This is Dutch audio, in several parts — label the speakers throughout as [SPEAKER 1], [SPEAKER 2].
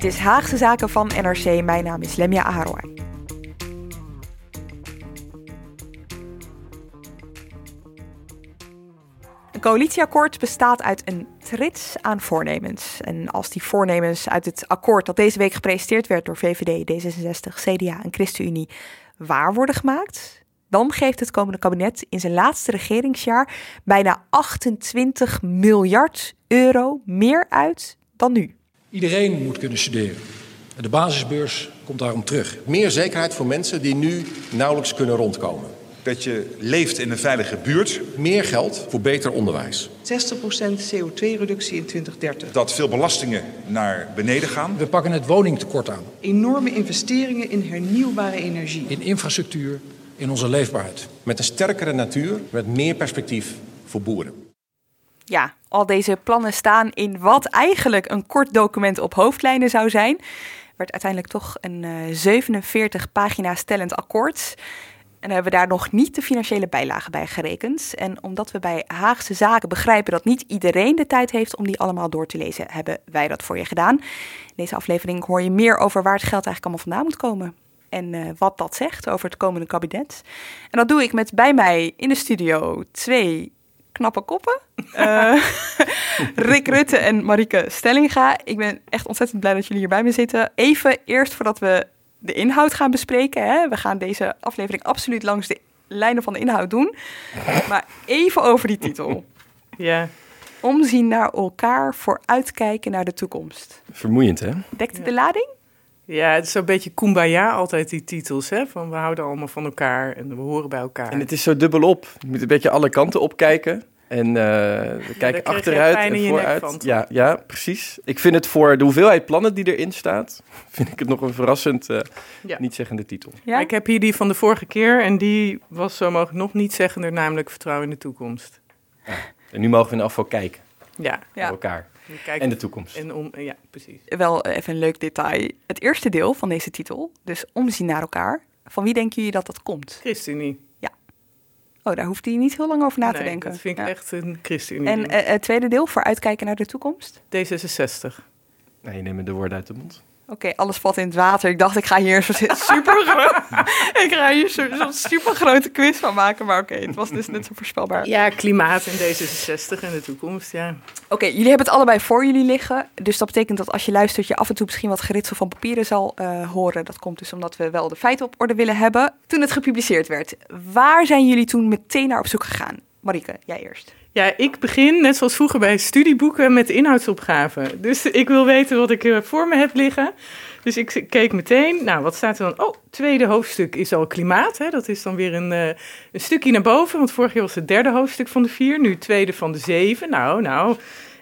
[SPEAKER 1] Dit is Haagse Zaken van NRC. Mijn naam is Lemia Aharoy. Een coalitieakkoord bestaat uit een trits aan voornemens. En als die voornemens uit het akkoord dat deze week gepresenteerd werd door VVD, D66, CDA en ChristenUnie waar worden gemaakt, dan geeft het komende kabinet in zijn laatste regeringsjaar bijna 28 miljard euro meer uit dan nu.
[SPEAKER 2] Iedereen moet kunnen studeren. En de basisbeurs komt daarom terug.
[SPEAKER 3] Meer zekerheid voor mensen die nu nauwelijks kunnen rondkomen.
[SPEAKER 4] Dat je leeft in een veilige buurt.
[SPEAKER 3] Meer geld voor beter onderwijs.
[SPEAKER 5] 60% CO2-reductie in 2030.
[SPEAKER 4] Dat veel belastingen naar beneden gaan.
[SPEAKER 2] We pakken het woningtekort aan.
[SPEAKER 5] Enorme investeringen in hernieuwbare energie.
[SPEAKER 2] In infrastructuur, in onze leefbaarheid.
[SPEAKER 3] Met een sterkere natuur, met meer perspectief voor boeren.
[SPEAKER 1] Ja, al deze plannen staan in wat eigenlijk een kort document op hoofdlijnen zou zijn. Werd uiteindelijk toch een uh, 47 pagina's stellend akkoord. En hebben we daar nog niet de financiële bijlagen bij gerekend. En omdat we bij Haagse zaken begrijpen dat niet iedereen de tijd heeft om die allemaal door te lezen, hebben wij dat voor je gedaan. In deze aflevering hoor je meer over waar het geld eigenlijk allemaal vandaan moet komen. En uh, wat dat zegt over het komende kabinet. En dat doe ik met bij mij in de studio twee knappe koppen. Uh, Rick Rutte en Marike Stellinga. Ik ben echt ontzettend blij dat jullie hier bij me zitten. Even eerst voordat we de inhoud gaan bespreken. Hè. We gaan deze aflevering absoluut langs de lijnen van de inhoud doen. Maar even over die titel.
[SPEAKER 6] Ja.
[SPEAKER 1] Omzien naar elkaar, vooruitkijken naar de toekomst.
[SPEAKER 7] Vermoeiend, hè?
[SPEAKER 1] Dekt het de lading?
[SPEAKER 6] Ja, het is zo'n beetje kumbaya altijd die titels, hè? Van we houden allemaal van elkaar en we horen bij elkaar.
[SPEAKER 7] En het is zo dubbelop. Je moet een beetje alle kanten opkijken. En uh, we kijken achteruit en vooruit.
[SPEAKER 6] van,
[SPEAKER 7] ja, ja, precies. Ik vind het voor de hoeveelheid plannen die erin staat, vind ik het nog een verrassend eh
[SPEAKER 6] Ja.
[SPEAKER 7] niet zeggende titel.
[SPEAKER 1] Ja?
[SPEAKER 6] Ik heb hier die van de vorige keer en die was zo mogelijk nog niet zeggender, namelijk vertrouwen in de toekomst.
[SPEAKER 7] En nu mogen we in afval kijken
[SPEAKER 6] Ja,
[SPEAKER 1] Ja.
[SPEAKER 7] naar elkaar
[SPEAKER 6] we kijken-
[SPEAKER 7] en de toekomst.
[SPEAKER 6] en om, ja, precies.
[SPEAKER 1] Wel even een leuk detail. Het eerste deel van deze titel, dus omzien naar elkaar. Van wie denken jullie dat dat komt?
[SPEAKER 6] ChristenUnie.
[SPEAKER 1] Oh, daar hoeft hij niet heel lang over na te denken.
[SPEAKER 6] Dat vind ik
[SPEAKER 1] Ja.
[SPEAKER 6] echt een ChristenUnie.
[SPEAKER 1] En eh, het tweede deel, vooruitkijken naar de toekomst.
[SPEAKER 6] D66.
[SPEAKER 7] Nee, je neemt me de woorden uit de mond.
[SPEAKER 1] Oké, alles valt in het water. Ik dacht, ik ga hier een soort super, ik ga hier zo'n super grote quiz van maken. Maar oké, het was dus net zo voorspelbaar.
[SPEAKER 6] Ja, klimaat in D66 en de toekomst, ja.
[SPEAKER 1] Oké, jullie hebben het allebei voor jullie liggen. Dus dat betekent dat als je luistert, je af en toe misschien wat geritsel van papieren zal eh, horen. Dat komt dus omdat we wel de feiten op orde willen hebben. Toen het gepubliceerd werd, waar zijn jullie toen meteen naar op zoek gegaan? Marike, jij eerst.
[SPEAKER 6] Ja, ik begin net zoals vroeger bij studieboeken met de inhoudsopgave. Dus ik wil weten wat ik eh, voor me heb liggen. Dus ik keek meteen, nou wat staat er dan? Oh, tweede hoofdstuk is al klimaat. Hè? Dat is dan weer een, eh, een stukje naar boven. Want vorig jaar was het derde hoofdstuk van de vier, nu tweede van de zeven. Nou, nou.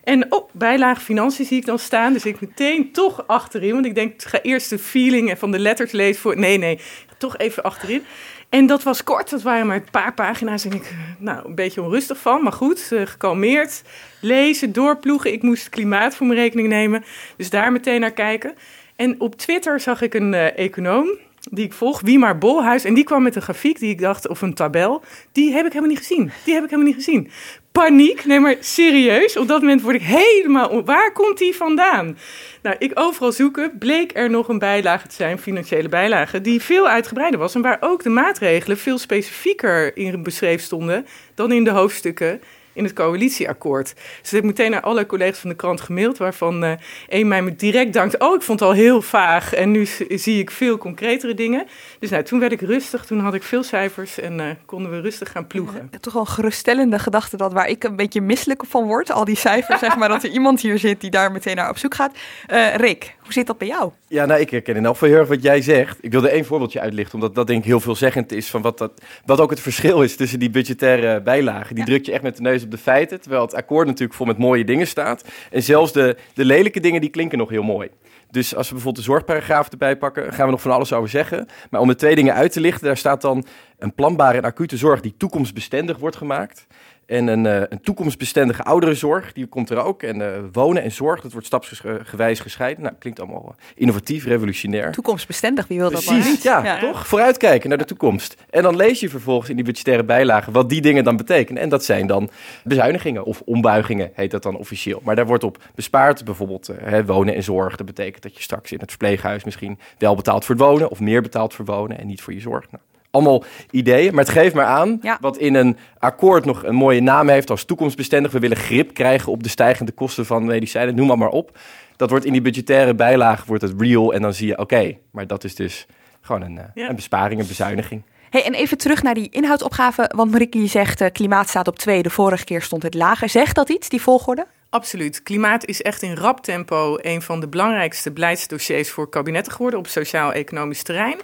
[SPEAKER 6] En oh, bijlage financiën zie ik dan staan. Dus ik meteen toch achterin. Want ik denk, ik ga eerst de feeling van de letters lezen voor. Nee, nee, toch even achterin. En dat was kort, dat waren maar een paar pagina's. En ik, eh, nou, een beetje onrustig van, maar goed, eh, gekalmeerd. Lezen, doorploegen. Ik moest het klimaat voor mijn rekening nemen. Dus daar meteen naar kijken. En op Twitter zag ik een eh, econoom, die ik volg, Wie maar Bolhuis. En die kwam met een grafiek die ik dacht, of een tabel. Die heb ik helemaal niet gezien. Die heb ik helemaal niet gezien. Paniek, nee maar serieus. Op dat moment word ik helemaal... Waar komt die vandaan? Nou, ik overal zoeken, bleek er nog een bijlage te zijn, financiële bijlage, die veel uitgebreider was. En waar ook de maatregelen veel specifieker in beschreven stonden dan in de hoofdstukken in het coalitieakkoord. Dus ik heb meteen naar alle collega's van de krant gemaild, waarvan uh, een mij me direct dankt. Oh, ik vond het al heel vaag en nu zie ik veel concretere dingen. Dus nou, toen werd ik rustig, toen had ik veel cijfers en uh, konden we rustig gaan ploegen.
[SPEAKER 1] toch wel een geruststellende gedachte dat waar ik een beetje misselijk van word, al die cijfers, zeg maar, dat er iemand hier zit die daar meteen naar op zoek gaat. Uh, Rick, hoe zit dat bij jou?
[SPEAKER 7] Ja, nou, ik herken in elk geval heel erg wat jij zegt. Ik wilde één voorbeeldje uitlichten, omdat dat denk ik heel veelzeggend is van wat, dat, wat ook het verschil is tussen die budgettaire bijlagen. Die druk je echt met de neus de feiten, terwijl het akkoord natuurlijk vol met mooie dingen staat. En zelfs de, de lelijke dingen, die klinken nog heel mooi. Dus als we bijvoorbeeld de zorgparagraaf erbij pakken, gaan we nog van alles over zeggen. Maar om de twee dingen uit te lichten, daar staat dan een planbare en acute zorg die toekomstbestendig wordt gemaakt. En een, uh, een toekomstbestendige ouderenzorg, die komt er ook. En uh, wonen en zorg, dat wordt stapsgewijs gescheiden. Nou, klinkt allemaal innovatief, revolutionair.
[SPEAKER 1] Toekomstbestendig, wie wil dat
[SPEAKER 7] Precies, ja, ja, toch? Vooruitkijken naar de toekomst. En dan lees je vervolgens in die budgettaire bijlagen wat die dingen dan betekenen. En dat zijn dan bezuinigingen of ombuigingen, heet dat dan officieel. Maar daar wordt op bespaard, bijvoorbeeld wonen en zorg. Dat betekent dat je straks in het verpleeghuis misschien wel betaalt voor het wonen... of meer betaalt voor wonen en niet voor je zorg. Nou, allemaal ideeën. Maar het geeft maar aan
[SPEAKER 1] ja.
[SPEAKER 7] wat in een akkoord nog een mooie naam heeft als toekomstbestendig. We willen grip krijgen op de stijgende kosten van medicijnen. Noem maar maar op. Dat wordt in die budgettaire bijlage wordt het real. En dan zie je, oké, maar dat is dus gewoon een, ja. een besparing, een bezuiniging.
[SPEAKER 1] Hey, en even terug naar die inhoudsopgave. Want Marieke, je zegt uh, klimaat staat op twee. De vorige keer stond het lager. Zegt dat iets, die volgorde?
[SPEAKER 6] Absoluut. Klimaat is echt in rap tempo een van de belangrijkste beleidsdossiers voor kabinetten geworden op sociaal-economisch terrein.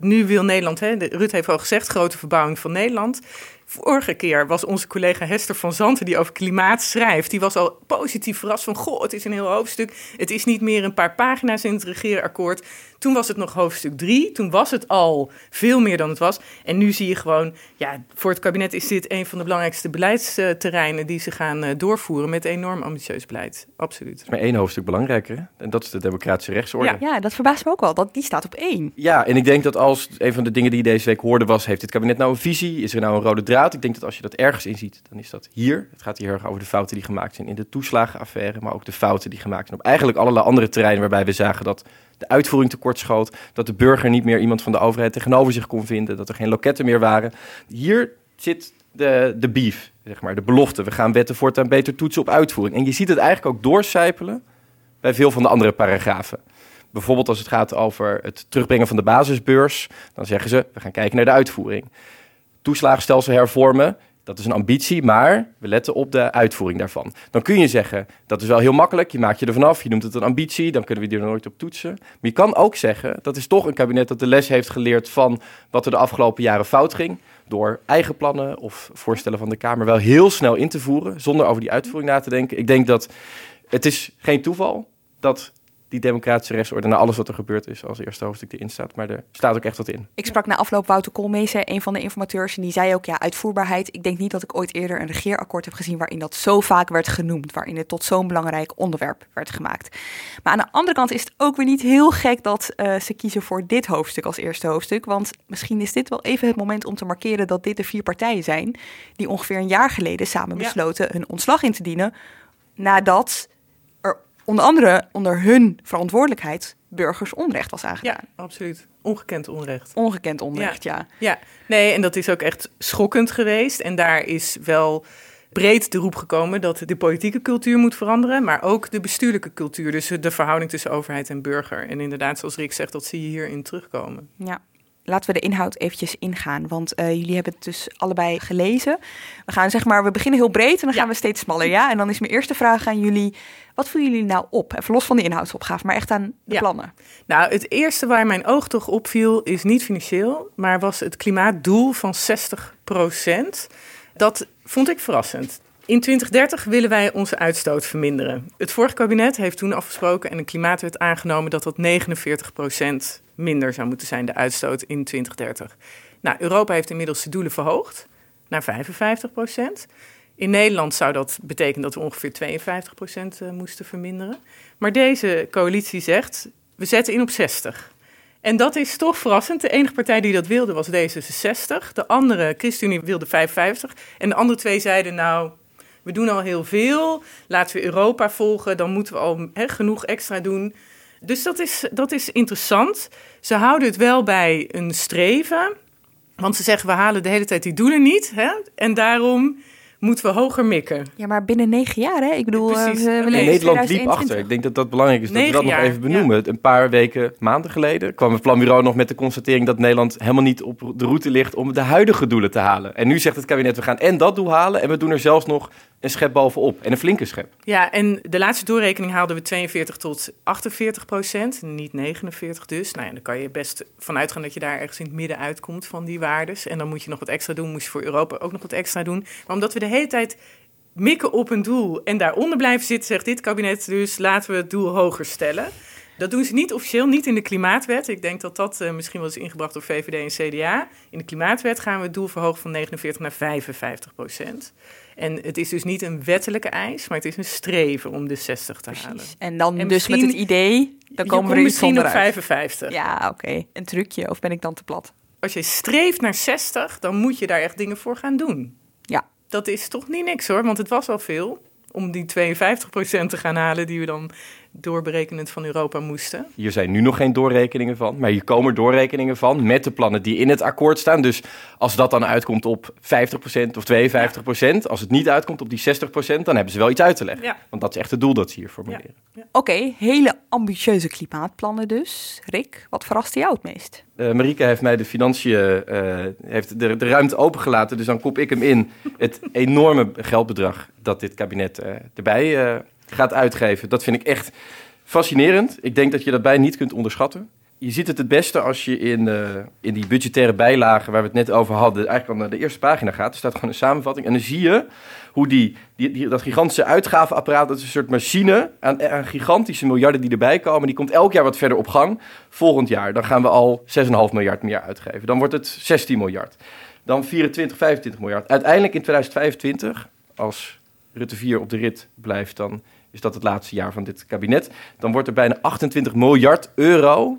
[SPEAKER 6] Nu wil Nederland, hè, Rutte heeft al gezegd, grote verbouwing van Nederland. Vorige keer was onze collega Hester van Zanten, die over klimaat schrijft, die was al positief verrast van, goh, het is een heel hoofdstuk. Het is niet meer een paar pagina's in het regeerakkoord. Toen was het nog hoofdstuk 3. Toen was het al veel meer dan het was. En nu zie je gewoon, ja, voor het kabinet is dit een van de belangrijkste beleidsterreinen die ze gaan uh, doorvoeren met enorm ambitieus beleid. Absoluut.
[SPEAKER 7] Maar één hoofdstuk belangrijker, en dat is de democratische rechtsorde.
[SPEAKER 1] Ja, ja, dat verbaast me ook wel. Dat, die staat op één.
[SPEAKER 7] Ja, en ik denk dat als een van de dingen die deze week hoorde was, heeft dit kabinet nou een visie? Is er nou een rode draad? Ik denk dat als je dat ergens in ziet, dan is dat hier. Het gaat hier erg over de fouten die gemaakt zijn in de toeslagenaffaire, maar ook de fouten die gemaakt zijn op eigenlijk allerlei andere terreinen waarbij we zagen dat de uitvoering tekortschoot, dat de burger niet meer iemand van de overheid tegenover zich kon vinden, dat er geen loketten meer waren. Hier zit de, de beef, zeg maar, de belofte. We gaan wetten voortaan beter toetsen op uitvoering. En je ziet het eigenlijk ook doorcijpelen bij veel van de andere paragrafen. Bijvoorbeeld als het gaat over het terugbrengen van de basisbeurs, dan zeggen ze, we gaan kijken naar de uitvoering. Toeslagenstelsel hervormen, dat is een ambitie, maar we letten op de uitvoering daarvan. Dan kun je zeggen, dat is wel heel makkelijk, je maakt je ervan af, je noemt het een ambitie, dan kunnen we die er nooit op toetsen. Maar je kan ook zeggen, dat is toch een kabinet dat de les heeft geleerd van wat er de afgelopen jaren fout ging. Door eigen plannen of voorstellen van de Kamer wel heel snel in te voeren, zonder over die uitvoering na te denken. Ik denk dat het is geen toeval dat die democratische rechtsorde naar alles wat er gebeurd is als eerste hoofdstuk erin staat. Maar er staat ook echt wat in.
[SPEAKER 1] Ik sprak na afloop Wouter Koolmees, een van de informateurs, en die zei ook, ja, uitvoerbaarheid. Ik denk niet dat ik ooit eerder een regeerakkoord heb gezien waarin dat zo vaak werd genoemd, waarin het tot zo'n belangrijk onderwerp werd gemaakt. Maar aan de andere kant is het ook weer niet heel gek dat uh, ze kiezen voor dit hoofdstuk als eerste hoofdstuk, want misschien is dit wel even het moment om te markeren dat dit de vier partijen zijn die ongeveer een jaar geleden samen besloten ja. hun ontslag in te dienen nadat onder andere onder hun verantwoordelijkheid burgers onrecht was aangedaan.
[SPEAKER 6] Ja, absoluut. Ongekend onrecht.
[SPEAKER 1] Ongekend onrecht, ja.
[SPEAKER 6] ja. Ja, nee, en dat is ook echt schokkend geweest. En daar is wel breed de roep gekomen dat de politieke cultuur moet veranderen, maar ook de bestuurlijke cultuur. Dus de verhouding tussen overheid en burger. En inderdaad, zoals Rick zegt, dat zie je hierin terugkomen.
[SPEAKER 1] Ja laten we de inhoud eventjes ingaan. Want uh, jullie hebben het dus allebei gelezen. We gaan zeg maar, we beginnen heel breed en dan gaan we steeds smaller. Ja, en dan is mijn eerste vraag aan jullie. Wat voelen jullie nou op? Even los van de inhoudsopgave, maar echt aan de
[SPEAKER 6] ja.
[SPEAKER 1] plannen.
[SPEAKER 6] Nou, het eerste waar mijn oog toch opviel is niet financieel, maar was het klimaatdoel van 60% Dat vond ik verrassend. In 2030 willen wij onze uitstoot verminderen. Het vorige kabinet heeft toen afgesproken en een klimaatwet aangenomen dat dat 49 minder zou moeten zijn, de uitstoot in 2030. Nou, Europa heeft inmiddels de doelen verhoogd naar 55 procent. In Nederland zou dat betekenen dat we ongeveer 52 procent moesten verminderen. Maar deze coalitie zegt, we zetten in op 60. En dat is toch verrassend. De enige partij die dat wilde was D66. De andere, ChristenUnie, wilde 55. En de andere twee zeiden nou, we doen al heel veel. Laten we Europa volgen, dan moeten we al genoeg extra doen. Dus dat is, dat is interessant. Ze houden het wel bij een streven. Want ze zeggen, we halen de hele tijd die doelen niet. Hè? En daarom moeten we hoger mikken.
[SPEAKER 1] Ja, maar binnen negen jaar, hè? Ik bedoel,
[SPEAKER 6] Precies.
[SPEAKER 1] uh, we
[SPEAKER 6] Nee,
[SPEAKER 7] Nederland liep
[SPEAKER 1] 2021.
[SPEAKER 7] achter. Ik denk dat dat belangrijk is dat we dat nog even benoemen. Een paar weken, maanden geleden, kwam het planbureau nog met de constatering dat Nederland helemaal niet op de route ligt om de huidige doelen te halen. En nu zegt het kabinet, we gaan en dat doel halen en we doen er zelfs nog een schep bovenop. En een flinke schep.
[SPEAKER 6] Ja, en de laatste doorrekening haalden we 42 tot 48 procent, niet 49 dus. Nou ja, dan kan je best vanuit gaan dat je daar ergens in het midden uitkomt van die waardes. En dan moet je nog wat extra doen, moest je voor Europa ook nog wat extra doen. Maar omdat we de hele tijd mikken op een doel en daaronder blijven zitten, zegt dit kabinet dus laten we het doel hoger stellen. Dat doen ze niet officieel, niet in de klimaatwet. Ik denk dat dat eh, misschien wel is ingebracht door VVD en CDA. In de klimaatwet gaan we het doel verhogen van 49 naar 55 procent. En het is dus niet een wettelijke eis, maar het is een streven om de 60 te halen.
[SPEAKER 1] Precies. En dan
[SPEAKER 6] En
[SPEAKER 1] dus met het idee, dan komen we er
[SPEAKER 6] misschien op
[SPEAKER 1] uit.
[SPEAKER 6] 55.
[SPEAKER 1] Ja, oké. Een trucje, of ben ik dan te plat?
[SPEAKER 6] Als je streeft naar 60, dan moet je daar echt dingen voor gaan doen.
[SPEAKER 1] Ja.
[SPEAKER 6] Dat is toch niet niks hoor, want het was al veel om die 52% te gaan halen die we dan doorberekenend van Europa moesten.
[SPEAKER 7] Hier zijn nu nog geen doorrekeningen van, maar hier komen doorrekeningen van met de plannen die in het akkoord staan. Dus als dat dan uitkomt op 50% of 52%, als het niet uitkomt op die 60%, dan hebben ze wel iets uit te leggen.
[SPEAKER 6] Ja.
[SPEAKER 7] Want dat is echt het doel dat ze hier formuleren.
[SPEAKER 1] Oké, hele ambitieuze klimaatplannen dus. Rick, wat verraste jou het meest?
[SPEAKER 7] Eh Marieke heeft mij de financiën, eh, heeft de, de ruimte opengelaten, dus dan kop ik hem in. Het enorme geldbedrag dat dit kabinet eh, erbij eh, gaat uitgeven, dat vind ik echt fascinerend. Ik denk dat je dat bij niet kunt onderschatten. Je ziet het het beste als je in, eh, in die budgettaire bijlagen waar we het net over hadden, eigenlijk al naar de eerste pagina gaat. Er staat gewoon een samenvatting en dan zie je hoe die, die, die- dat gigantische uitgavenapparaat, dat is een soort machine aan, aan gigantische miljarden die erbij komen, die komt elk jaar wat verder op gang. Volgend jaar, dan gaan we al 6,5 miljard meer uitgeven. Dan wordt het 16 miljard. Dan 24, 25 miljard. Uiteindelijk in 2025, als Rutte 4 op de rit blijft, dan is dat het laatste jaar van dit kabinet. Dan wordt er bijna 28 miljard euro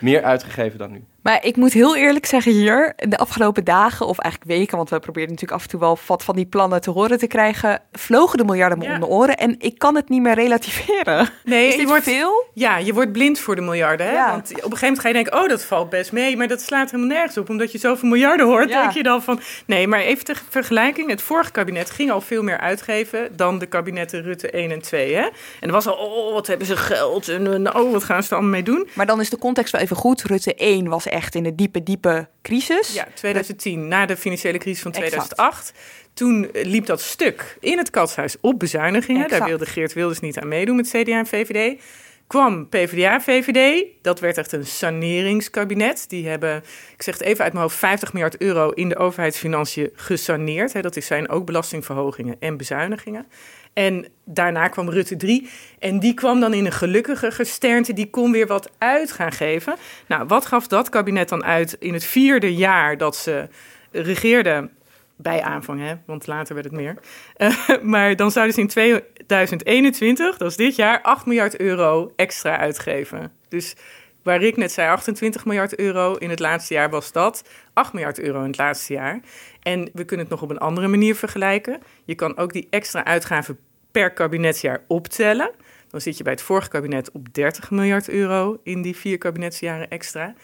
[SPEAKER 7] meer uitgegeven dan nu.
[SPEAKER 1] Maar ik moet heel eerlijk zeggen hier, de afgelopen dagen of eigenlijk weken, want we proberen natuurlijk af en toe wel wat van die plannen te horen te krijgen, vlogen de miljarden me
[SPEAKER 6] Ja.
[SPEAKER 1] om de oren en ik kan het niet meer relativeren.
[SPEAKER 6] Nee, je wordt,
[SPEAKER 1] veel?
[SPEAKER 6] ja, je wordt blind voor de miljarden. Hè?
[SPEAKER 1] Ja.
[SPEAKER 6] Want op een gegeven moment ga je denken, oh, dat valt best mee. Maar dat slaat helemaal nergens op. Omdat je zoveel miljarden hoort,
[SPEAKER 1] Ja.
[SPEAKER 6] denk je dan van... Nee, maar even ter vergelijking. Het vorige kabinet ging al veel meer uitgeven dan de kabinetten Rutte 1 en 2. Hè? En er was al, oh, wat hebben ze geld. En nou, wat gaan ze er allemaal mee doen?
[SPEAKER 1] Maar dan is de context wel even goed. Rutte 1 was echt in de diepe, diepe crisis.
[SPEAKER 6] Ja, 2010, na de financiële crisis van
[SPEAKER 1] Exact.
[SPEAKER 6] 2008. Toen eh, liep dat stuk in het katshuis op bezuinigingen.
[SPEAKER 1] Exact.
[SPEAKER 6] Daar wilde Geert Wilders niet aan meedoen met CDA en VVD. Kwam PvdA, VVD. Dat werd echt een saneringskabinet. Die hebben, ik zeg het even uit mijn hoofd, 50 miljard euro in de overheidsfinanciën gesaneerd. Dat zijn ook belastingverhogingen en bezuinigingen. En daarna kwam Rutte 3. En die kwam dan in een gelukkige gesternte. Die kon weer wat uit gaan geven. Nou, wat gaf dat kabinet dan uit in het vierde jaar dat ze regeerden? Bij aanvang, hè? want later werd het meer. Eh, maar dan zouden ze in 2021, dat is dit jaar, 8 miljard euro extra uitgeven. Dus waar Rick net zei 28 miljard euro, in het laatste jaar was dat 8 miljard euro in het laatste jaar. En we kunnen het nog op een andere manier vergelijken. Je kan ook die extra uitgaven per kabinetsjaar optellen. Dan zit je bij het vorige kabinet op 30 miljard euro in die vier kabinetsjaren extra.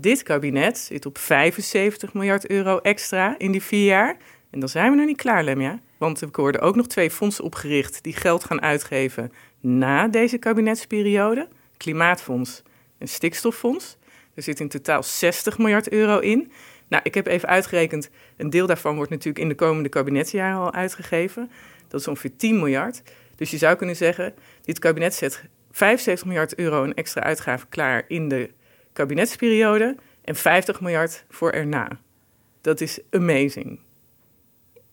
[SPEAKER 6] Dit kabinet zit op 75 miljard euro extra in die vier jaar. En dan zijn we nog niet klaar, Lemja. Want er worden ook nog twee fondsen opgericht die geld gaan uitgeven na deze kabinetsperiode. Klimaatfonds en stikstoffonds. Er zit in totaal 60 miljard euro in. Nou, ik heb even uitgerekend, een deel daarvan wordt natuurlijk in de komende kabinetsjaren al uitgegeven. Dat is ongeveer 10 miljard. Dus je zou kunnen zeggen, dit kabinet zet 75 miljard euro een extra uitgave klaar in de kabinetsperiode en 50 miljard voor erna. Dat is amazing.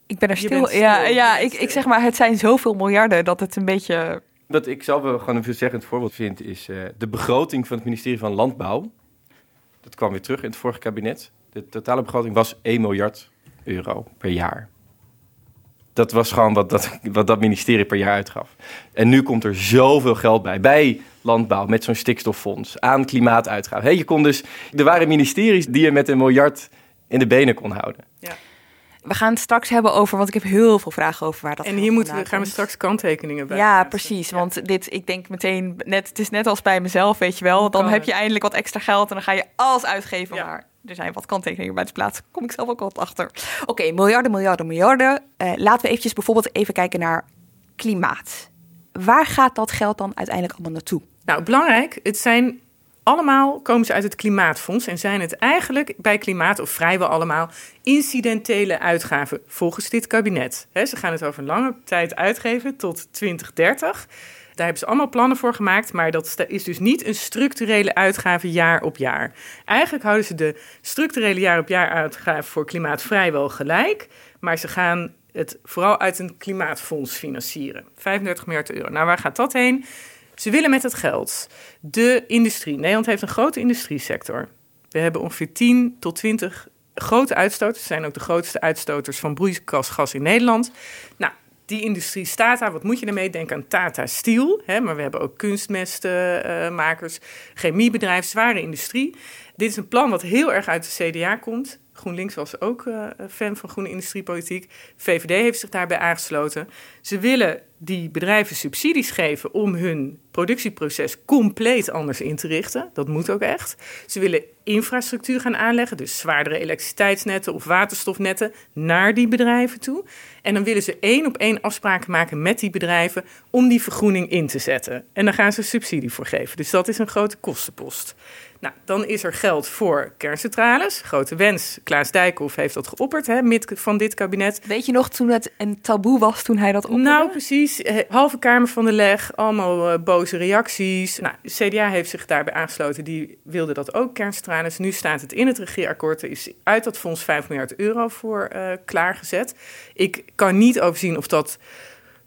[SPEAKER 1] Ik ben er stil. Ja, ja ik, ik zeg maar, het zijn zoveel miljarden dat het een beetje...
[SPEAKER 7] Wat ik zelf wel gewoon een veelzeggend voorbeeld vind, is eh, de begroting van het ministerie van Landbouw. Dat kwam weer terug in het vorige kabinet. De totale begroting was 1 miljard euro per jaar. Dat was gewoon wat dat, wat dat ministerie per jaar uitgaf. En nu komt er zoveel geld bij. Bij landbouw, met zo'n stikstoffonds, aan klimaatuitgaven. Hey, je kon dus, er waren ministeries die je met een miljard in de benen kon houden.
[SPEAKER 6] Ja.
[SPEAKER 1] We gaan het straks hebben over, want ik heb heel veel vragen over waar dat
[SPEAKER 6] En hier moeten we, gaan we straks kanttekeningen bij.
[SPEAKER 1] Ja,
[SPEAKER 6] plaatsen.
[SPEAKER 1] precies.
[SPEAKER 6] Ja.
[SPEAKER 1] Want dit, ik denk meteen, net, het is net als bij mezelf, weet je wel. Dan heb je eindelijk wat extra geld en dan ga je alles uitgeven.
[SPEAKER 6] Ja.
[SPEAKER 1] Maar er zijn wat kanttekeningen bij te plaatsen. Kom ik zelf ook wat achter. Oké, miljarden, miljarden, miljarden. Eh, laten we eventjes bijvoorbeeld even kijken naar klimaat. Waar gaat dat geld dan uiteindelijk allemaal naartoe?
[SPEAKER 6] Nou, belangrijk, het zijn allemaal, komen ze uit het Klimaatfonds en zijn het eigenlijk bij klimaat, of vrijwel allemaal, incidentele uitgaven volgens dit kabinet. Ze gaan het over lange tijd uitgeven tot 2030. Daar hebben ze allemaal plannen voor gemaakt, maar dat is dus niet een structurele uitgave jaar op jaar. Eigenlijk houden ze de structurele jaar op jaar uitgave voor klimaat vrijwel gelijk, maar ze gaan het vooral uit een klimaatfonds financieren. 35 miljard euro. Nou, waar gaat dat heen? Ze willen met het geld de industrie. Nederland heeft een grote industriesector. We hebben ongeveer 10 tot 20 grote uitstoters. Ze zijn ook de grootste uitstoters van broeikasgas in Nederland. Nou, die industrie staat daar. Wat moet je ermee? Denk aan Tata Steel. Hè, maar we hebben ook kunstmestmakers, chemiebedrijf, zware industrie. Dit is een plan wat heel erg uit de CDA komt. GroenLinks was ook eh, fan van groene industriepolitiek. VVD heeft zich daarbij aangesloten. Ze willen die bedrijven subsidies geven om hun productieproces compleet anders in te richten. Dat moet ook echt. Ze willen infrastructuur gaan aanleggen, dus zwaardere elektriciteitsnetten of waterstofnetten naar die bedrijven toe. En dan willen ze één op één afspraken maken met die bedrijven om die vergroening in te zetten. En daar gaan ze subsidie voor geven. Dus dat is een grote kostenpost. Nou, dan is er geld voor kerncentrales. Grote wens. Klaas Dijkhoff heeft dat geopperd hè, mid- van dit kabinet.
[SPEAKER 1] Weet je nog toen het een taboe was toen hij dat opperde?
[SPEAKER 6] Nou, precies. Eh, Halve Kamer van de Leg, allemaal eh, boze reacties. Nou, CDA heeft zich daarbij aangesloten. Die wilde dat ook, kerncentrales. Nu staat het in het regeerakkoord. Er is uit dat fonds 5 miljard euro voor eh, klaargezet. Ik kan niet overzien of dat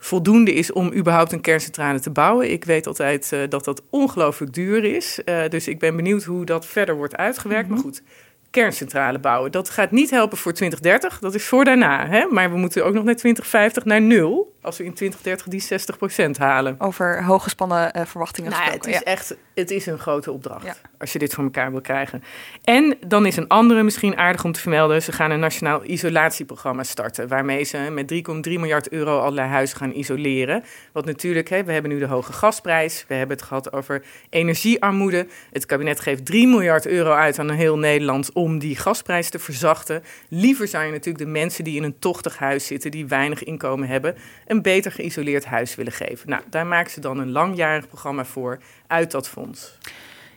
[SPEAKER 6] voldoende is om überhaupt een kerncentrale te bouwen. Ik weet altijd eh, dat dat ongelooflijk duur is. Eh, dus ik ben benieuwd hoe dat verder wordt uitgewerkt. Maar goed, kerncentrale bouwen. Dat gaat niet helpen voor 2030, dat is voor daarna. Hè? Maar we moeten ook nog naar 2050 naar nul, als we in 2030 die 60% halen.
[SPEAKER 1] Over hooggespannen eh, verwachtingen
[SPEAKER 6] Nou, het is echt, het is een grote opdracht
[SPEAKER 1] Ja.
[SPEAKER 6] als je dit voor elkaar wil krijgen. En dan is een andere misschien aardig om te vermelden. Ze gaan een nationaal isolatieprogramma starten, waarmee ze met 3,3 miljard euro allerlei huizen gaan isoleren. Wat natuurlijk, hè, we hebben nu de hoge gasprijs, we hebben het gehad over energiearmoede. Het kabinet geeft 3 miljard euro uit aan heel Nederland om die gasprijs te verzachten. Liever zou je natuurlijk de mensen die in een tochtig huis zitten, die weinig inkomen hebben, een beter geïsoleerd huis willen geven. Nou, daar maken ze dan een langjarig programma voor uit dat fonds.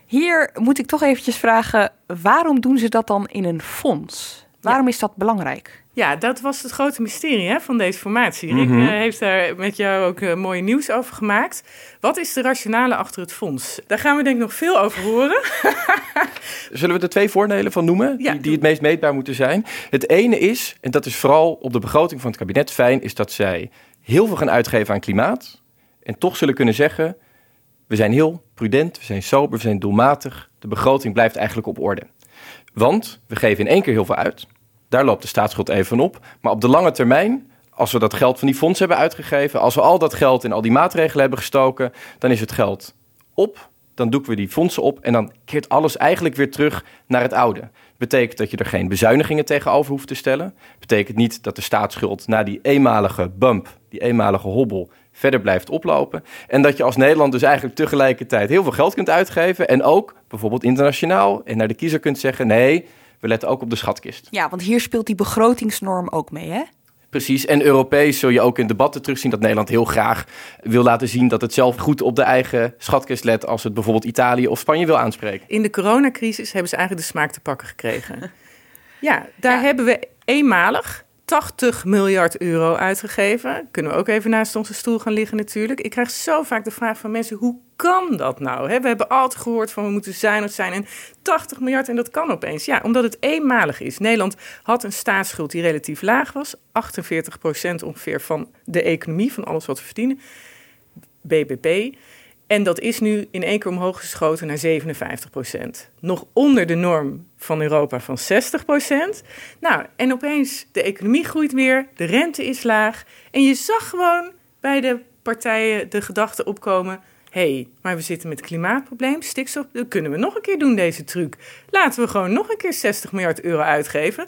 [SPEAKER 1] Hier moet ik toch eventjes vragen, waarom doen ze dat dan in een fonds? Waarom is dat belangrijk?
[SPEAKER 6] Ja, dat was het grote mysterie hè, van deze formatie. Rick
[SPEAKER 7] Mhm.
[SPEAKER 6] eh, heeft daar met jou ook uh, mooie nieuws over gemaakt. Wat is de rationale achter het fonds? Daar gaan we denk ik nog veel over horen.
[SPEAKER 7] Zullen we er twee voordelen van noemen,
[SPEAKER 6] Ja,
[SPEAKER 7] die, die het meest meetbaar moeten zijn? Het ene is, en dat is vooral op de begroting van het kabinet fijn, is dat zij heel veel gaan uitgeven aan klimaat. En toch zullen kunnen zeggen, we zijn heel prudent, we zijn sober, we zijn doelmatig. De begroting blijft eigenlijk op orde. Want we geven in één keer heel veel uit. Daar loopt de staatsschuld even op. Maar op de lange termijn, als we dat geld van die fonds hebben uitgegeven, als we al dat geld in al die maatregelen hebben gestoken, dan is het geld op. Dan doeken we die fondsen op en dan keert alles eigenlijk weer terug naar het oude. Betekent dat je er geen bezuinigingen tegenover hoeft te stellen. Betekent niet dat de staatsschuld na die eenmalige bump, die eenmalige hobbel, verder blijft oplopen. En dat je als Nederland dus eigenlijk tegelijkertijd heel veel geld kunt uitgeven. En ook bijvoorbeeld internationaal en naar de kiezer kunt zeggen: nee, we letten ook op de schatkist.
[SPEAKER 1] Ja, want hier speelt die begrotingsnorm ook mee, hè?
[SPEAKER 7] Precies. En Europees zul je ook in debatten terugzien dat Nederland heel graag wil laten zien dat het zelf goed op de eigen schatkist let als het bijvoorbeeld Italië of Spanje wil aanspreken.
[SPEAKER 6] In de coronacrisis hebben ze eigenlijk de smaak te pakken gekregen. ja, daar
[SPEAKER 1] Ja.
[SPEAKER 6] hebben we eenmalig 80 miljard euro uitgegeven. Kunnen we ook even naast onze stoel gaan liggen natuurlijk. Ik krijg zo vaak de vraag van mensen, hoe kan dat nou? We hebben altijd gehoord van we moeten zuinig zijn en 80 miljard en dat kan opeens. Ja, omdat het eenmalig is. Nederland had een staatsschuld die relatief laag was. 48 procent ongeveer van de economie, van alles wat we verdienen. BBP. En dat is nu in één keer omhoog geschoten naar 57 procent. Nog onder de norm van Europa van 60 procent. Nou, en opeens de economie groeit weer, de rente is laag. En je zag gewoon bij de partijen de gedachte opkomen... hé, hey, maar we zitten met klimaatprobleem, stikstof... dat kunnen we nog een keer doen, deze truc. Laten we gewoon nog een keer 60 miljard euro uitgeven.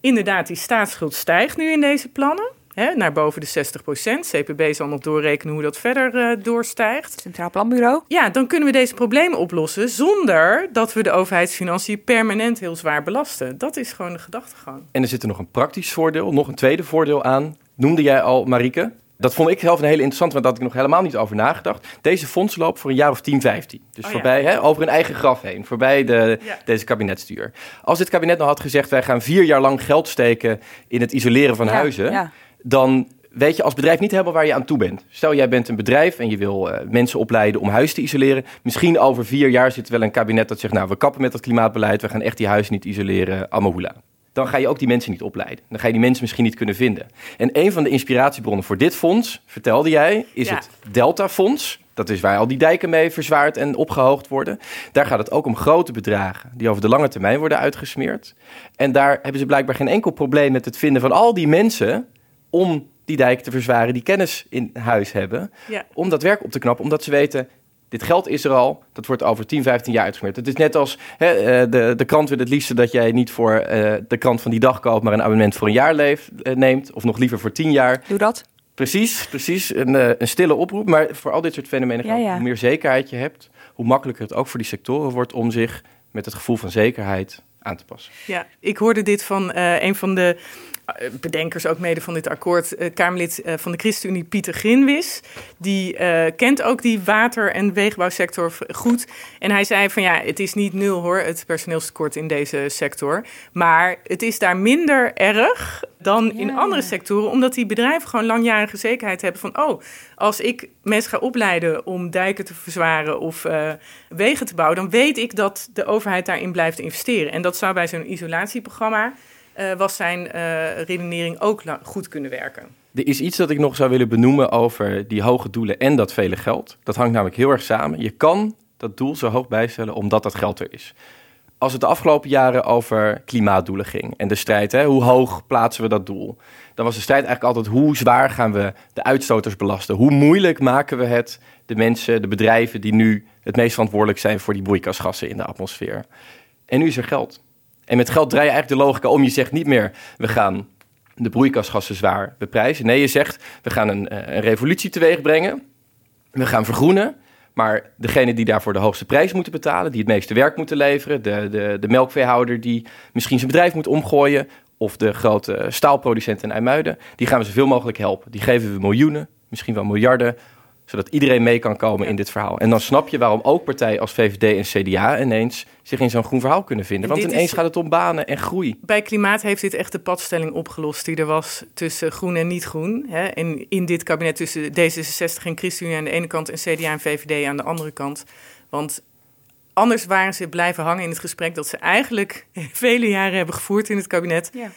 [SPEAKER 6] Inderdaad, die staatsschuld stijgt nu in deze plannen hè, naar boven de 60 procent. CPB zal nog doorrekenen hoe dat verder uh, doorstijgt.
[SPEAKER 1] Centraal Planbureau.
[SPEAKER 6] Ja, dan kunnen we deze problemen oplossen zonder dat we de overheidsfinanciën permanent heel zwaar belasten. Dat is gewoon de gedachtegang.
[SPEAKER 7] En er zit er nog een praktisch voordeel, nog een tweede voordeel aan. Noemde jij al, Marieke? Dat vond ik zelf een hele interessante, want daar had ik nog helemaal niet over nagedacht. Deze fonds loopt voor een jaar of 10, 15. Dus oh, voorbij, ja. hè, over een eigen graf heen, voorbij de, ja. deze kabinetstuur. Als dit kabinet nou had gezegd, wij gaan vier jaar lang geld steken in het isoleren van ja, huizen dan weet je als bedrijf niet helemaal waar je aan toe bent. Stel, jij bent een bedrijf en je wil uh, mensen opleiden om huis te isoleren. Misschien over vier jaar zit wel een kabinet dat zegt... nou, we kappen met dat klimaatbeleid, we gaan echt die huizen niet isoleren, amahula. Dan ga je ook die mensen niet opleiden. Dan ga je die mensen misschien niet kunnen vinden. En een van de inspiratiebronnen voor dit fonds, vertelde jij, is het Delta Fonds. Dat is waar al die dijken mee verzwaard en opgehoogd worden. Daar gaat het ook om grote bedragen die over de lange termijn worden uitgesmeerd. En daar hebben ze blijkbaar geen enkel probleem met het vinden van al die mensen om die dijk te verzwaren, die kennis in huis hebben. Om dat werk op te knappen, omdat ze weten, dit geld is er al, dat wordt over 10, 15 jaar uitgesmeerd. Het is net als hè, eh, de, de krant wil het liefste dat jij niet voor uh, de krant van die dag koopt, maar een abonnement voor een jaar leef, uh, neemt. Of nog liever voor 10 jaar.
[SPEAKER 1] Doe dat.
[SPEAKER 7] Precies, precies. Een, een stille oproep. Maar voor al dit soort fenomenen, ja, ja. hoe meer zekerheid je hebt, hoe makkelijker het ook voor die sectoren wordt om zich met het gevoel van zekerheid aan te passen.
[SPEAKER 6] Ja, ik hoorde dit van een van de eh, bedenkers ook mede van dit akkoord, uh, Kamerlid uh, van de ChristenUnie Pieter Grinwis. Die uh, kent ook die water- en wegenbouwsector goed. En hij zei van ja, het is niet nul hoor, het personeelstekort in deze sector. Maar het is daar minder erg dan ja. in andere sectoren, omdat die bedrijven gewoon langjarige zekerheid hebben van oh, als ik mensen ga opleiden om dijken te verzwaren of wegen te bouwen, dan weet ik dat de overheid daarin blijft investeren. En dat zou bij zo'n isolatieprogramma was zijn uh, redenering ook goed kunnen werken.
[SPEAKER 7] Er is iets dat ik nog zou willen benoemen over die hoge doelen en dat vele geld. Dat hangt namelijk heel erg samen. Je kan dat doel zo hoog bijstellen omdat dat geld er is. Als het de afgelopen jaren over klimaatdoelen ging en de strijd, hè, hoe hoog plaatsen we dat doel? Dan was de strijd eigenlijk altijd hoe zwaar gaan we de uitstoters belasten? Hoe moeilijk maken we het de mensen, de bedrijven die nu het meest verantwoordelijk zijn voor die broeikasgassen in de atmosfeer? En nu is er geld. En met geld draai je eigenlijk de logica om. Je zegt niet meer, we gaan de broeikasgassen zwaar beprijzen. Nee, je zegt, we gaan een, eh, een revolutie teweeg brengen. We gaan vergroenen. Maar degene die daarvoor de hoogste prijs moeten betalen, die het meeste werk moeten leveren, de, de, de melkveehouder die misschien zijn bedrijf moet omgooien, of de grote staalproducent in IJmuiden, die gaan we zoveel mogelijk helpen. Die geven we miljoenen, misschien wel miljarden, zodat iedereen mee kan komen in dit verhaal. En dan snap je waarom ook partijen als VVD en CDA ineens zich in zo'n groen verhaal kunnen vinden. Want ineens gaat het om banen en groei.
[SPEAKER 6] Bij klimaat heeft dit echt de padstelling opgelost die er was tussen groen en niet groen. Hè? En in dit kabinet tussen D66 en ChristenUnie aan de ene kant en CDA en VVD aan de andere kant. Want anders waren ze blijven hangen in het gesprek dat ze eigenlijk vele jaren hebben gevoerd in het kabinet. Ja.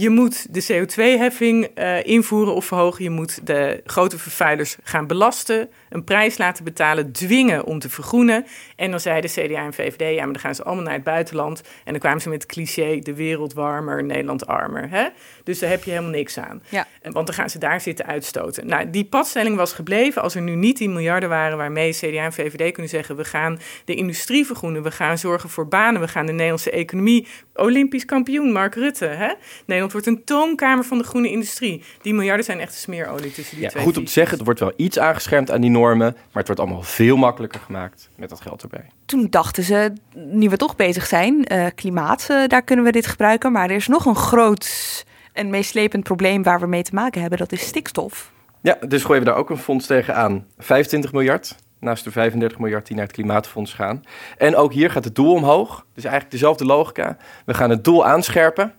[SPEAKER 6] Je moet de CO2-heffing uh, invoeren of verhogen. Je moet de grote vervuilers gaan belasten, een prijs laten betalen, dwingen om te vergroenen. En dan zeiden CDA en VVD, ja, maar dan gaan ze allemaal naar het buitenland. En dan kwamen ze met het cliché, de wereld warmer, Nederland armer. Hè? Dus daar heb je helemaal niks aan. Ja. Want dan gaan ze daar zitten uitstoten. Nou, die padstelling was gebleven als er nu niet die miljarden waren... waarmee CDA en VVD kunnen zeggen... we gaan de industrie vergroenen, we gaan zorgen voor banen... we gaan de Nederlandse economie... Olympisch kampioen, Mark Rutte. Hè? Nederland wordt een toonkamer van de groene industrie. Die miljarden zijn echt smeerolie tussen die
[SPEAKER 7] ja,
[SPEAKER 6] twee.
[SPEAKER 7] Goed om te zeggen, er wordt wel iets aangeschermd aan die normen... maar het wordt allemaal veel makkelijker gemaakt met dat geld erbij.
[SPEAKER 1] Toen dachten ze, nu we toch bezig zijn, uh, klimaat, uh, daar kunnen we dit gebruiken. Maar er is nog een groot en meeslepend probleem waar we mee te maken hebben, dat is stikstof.
[SPEAKER 7] Ja, dus gooien we daar ook een fonds tegen aan. 25 miljard, naast de 35 miljard die naar het klimaatfonds gaan. En ook hier gaat het doel omhoog. Dus eigenlijk dezelfde logica. We gaan het doel aanscherpen.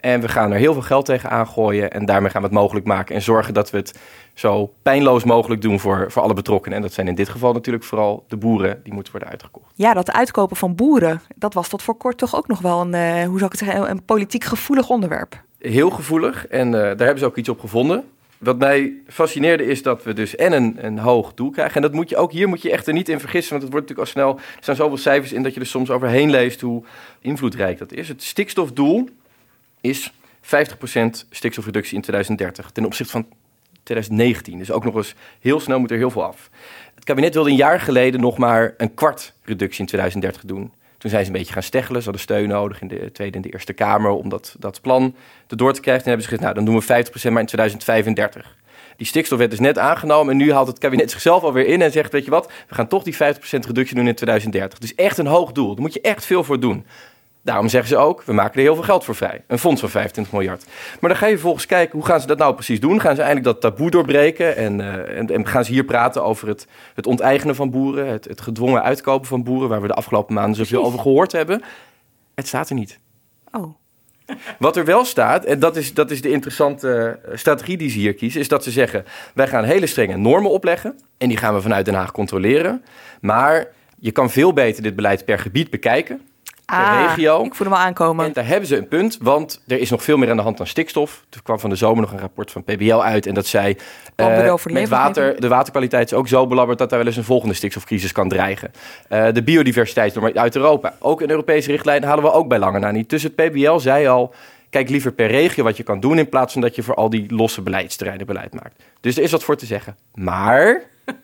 [SPEAKER 7] En we gaan er heel veel geld tegen aangooien. En daarmee gaan we het mogelijk maken. En zorgen dat we het zo pijnloos mogelijk doen voor, voor alle betrokkenen. En dat zijn in dit geval natuurlijk vooral de boeren die moeten worden uitgekocht.
[SPEAKER 1] Ja, dat uitkopen van boeren, dat was tot voor kort toch ook nog wel een, uh, hoe zou ik het zeggen, een politiek gevoelig onderwerp
[SPEAKER 7] heel gevoelig. En uh, daar hebben ze ook iets op gevonden. wat mij fascineerde is dat we dus en een, een hoog doel krijgen. En dat moet je ook hier moet je echt er niet in vergissen. Want het wordt natuurlijk al snel. Er staan zoveel cijfers in dat je er soms overheen leest hoe invloedrijk dat is. Het stikstofdoel is 50% stikstofreductie in 2030 ten opzichte van 2019. Dus ook nog eens heel snel moet er heel veel af. Het kabinet wilde een jaar geleden nog maar een kwart reductie in 2030 doen. Toen zijn ze een beetje gaan steggelen. Ze hadden steun nodig in de Tweede en de Eerste Kamer om dat, dat plan erdoor te krijgen. En hebben ze gezegd, nou dan doen we 50% maar in 2035. Die stikstofwet is net aangenomen en nu haalt het kabinet zichzelf alweer in en zegt, weet je wat, we gaan toch die 50% reductie doen in 2030. Dus echt een hoog doel. Daar moet je echt veel voor doen. Daarom zeggen ze ook, we maken er heel veel geld voor vrij. Een fonds van 25 miljard. Maar dan ga je vervolgens kijken, hoe gaan ze dat nou precies doen? Gaan ze eindelijk dat taboe doorbreken? En, uh, en, en, gaan ze hier praten over het, het onteigenen van boeren... Het, het, gedwongen uitkopen van boeren... waar we de afgelopen maanden zoveel over gehoord hebben? Het staat er niet.
[SPEAKER 1] Oh.
[SPEAKER 7] Wat er wel staat, en dat is, dat is de interessante eh, strategie die ze hier kiezen... is dat ze zeggen, wij gaan hele strenge normen opleggen... en die gaan we vanuit Den Haag controleren. Maar je kan veel beter dit beleid per gebied bekijken
[SPEAKER 1] ah,
[SPEAKER 7] regio.
[SPEAKER 1] Ik voel hem al aankomen.
[SPEAKER 7] En daar hebben ze een punt, want er is nog veel meer aan de hand dan stikstof. Er kwam van de zomer nog een rapport van PBL uit en dat zei... Uh, met water, de waterkwaliteit is ook zo belabberd dat daar wel eens een volgende stikstofcrisis kan dreigen. Uh, de biodiversiteit uit Europa. Ook een Europese richtlijn halen we ook bij lange na niet. Dus het PBL zei al, kijk liever per regio wat je kan doen... in plaats van dat je voor al die losse beleidsterreinen beleid maakt. Dus er is wat voor te zeggen. Maar...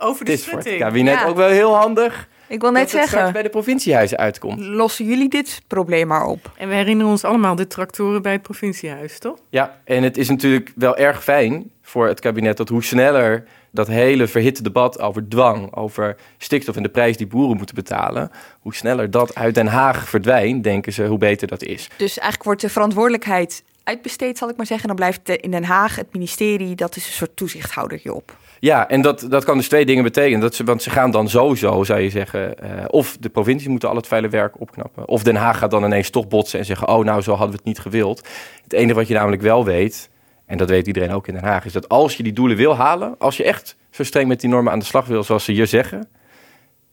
[SPEAKER 6] Over de
[SPEAKER 7] het is voor het kabinet ook wel heel handig
[SPEAKER 1] ik wil net zeggen.
[SPEAKER 7] Het bij de provinciehuizen uitkomt.
[SPEAKER 1] Lossen jullie dit probleem maar op?
[SPEAKER 6] En we herinneren ons allemaal de tractoren bij het provinciehuis, toch?
[SPEAKER 7] Ja, en het is natuurlijk wel erg fijn voor het kabinet dat hoe sneller dat hele verhitte debat over dwang, over stikstof en de prijs die boeren moeten betalen, hoe sneller dat uit Den Haag verdwijnt, denken ze, hoe beter dat is.
[SPEAKER 1] Dus eigenlijk wordt de verantwoordelijkheid uitbesteed, zal ik maar zeggen. Dan blijft in Den Haag het ministerie, dat is een soort toezichthouder hierop.
[SPEAKER 7] Ja, en dat, dat kan dus twee dingen betekenen. Dat ze, want ze gaan dan sowieso, zou je zeggen, uh, of de provincie moeten al het vuile werk opknappen. Of Den Haag gaat dan ineens toch botsen en zeggen, oh nou, zo hadden we het niet gewild. Het enige wat je namelijk wel weet, en dat weet iedereen ook in Den Haag, is dat als je die doelen wil halen, als je echt zo streng met die normen aan de slag wil, zoals ze hier zeggen,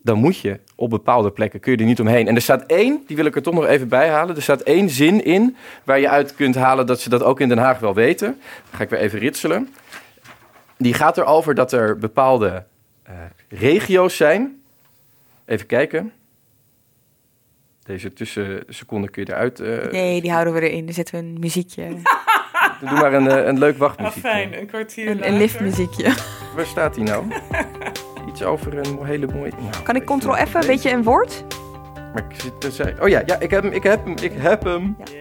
[SPEAKER 7] dan moet je op bepaalde plekken, kun je er niet omheen. En er staat één, die wil ik er toch nog even bij halen. Er staat één zin in waar je uit kunt halen dat ze dat ook in Den Haag wel weten. Dan ga ik weer even ritselen die gaat erover dat er bepaalde uh, regio's zijn. Even kijken. Deze tussenseconden kun je eruit... Uh,
[SPEAKER 1] nee, die houden we erin. Dan zetten we een muziekje.
[SPEAKER 7] Doe maar een, uh, een leuk wachtmuziekje.
[SPEAKER 6] Ah, fijn, een kwartier
[SPEAKER 1] Een, een liftmuziekje.
[SPEAKER 7] Waar staat die nou? Iets over een hele mooie... Nou,
[SPEAKER 1] kan ik control even? Weet je een woord?
[SPEAKER 7] Maar ik zit te zeggen... Oh ja, ja, ik heb hem, ik heb hem, ik heb hem. Ja.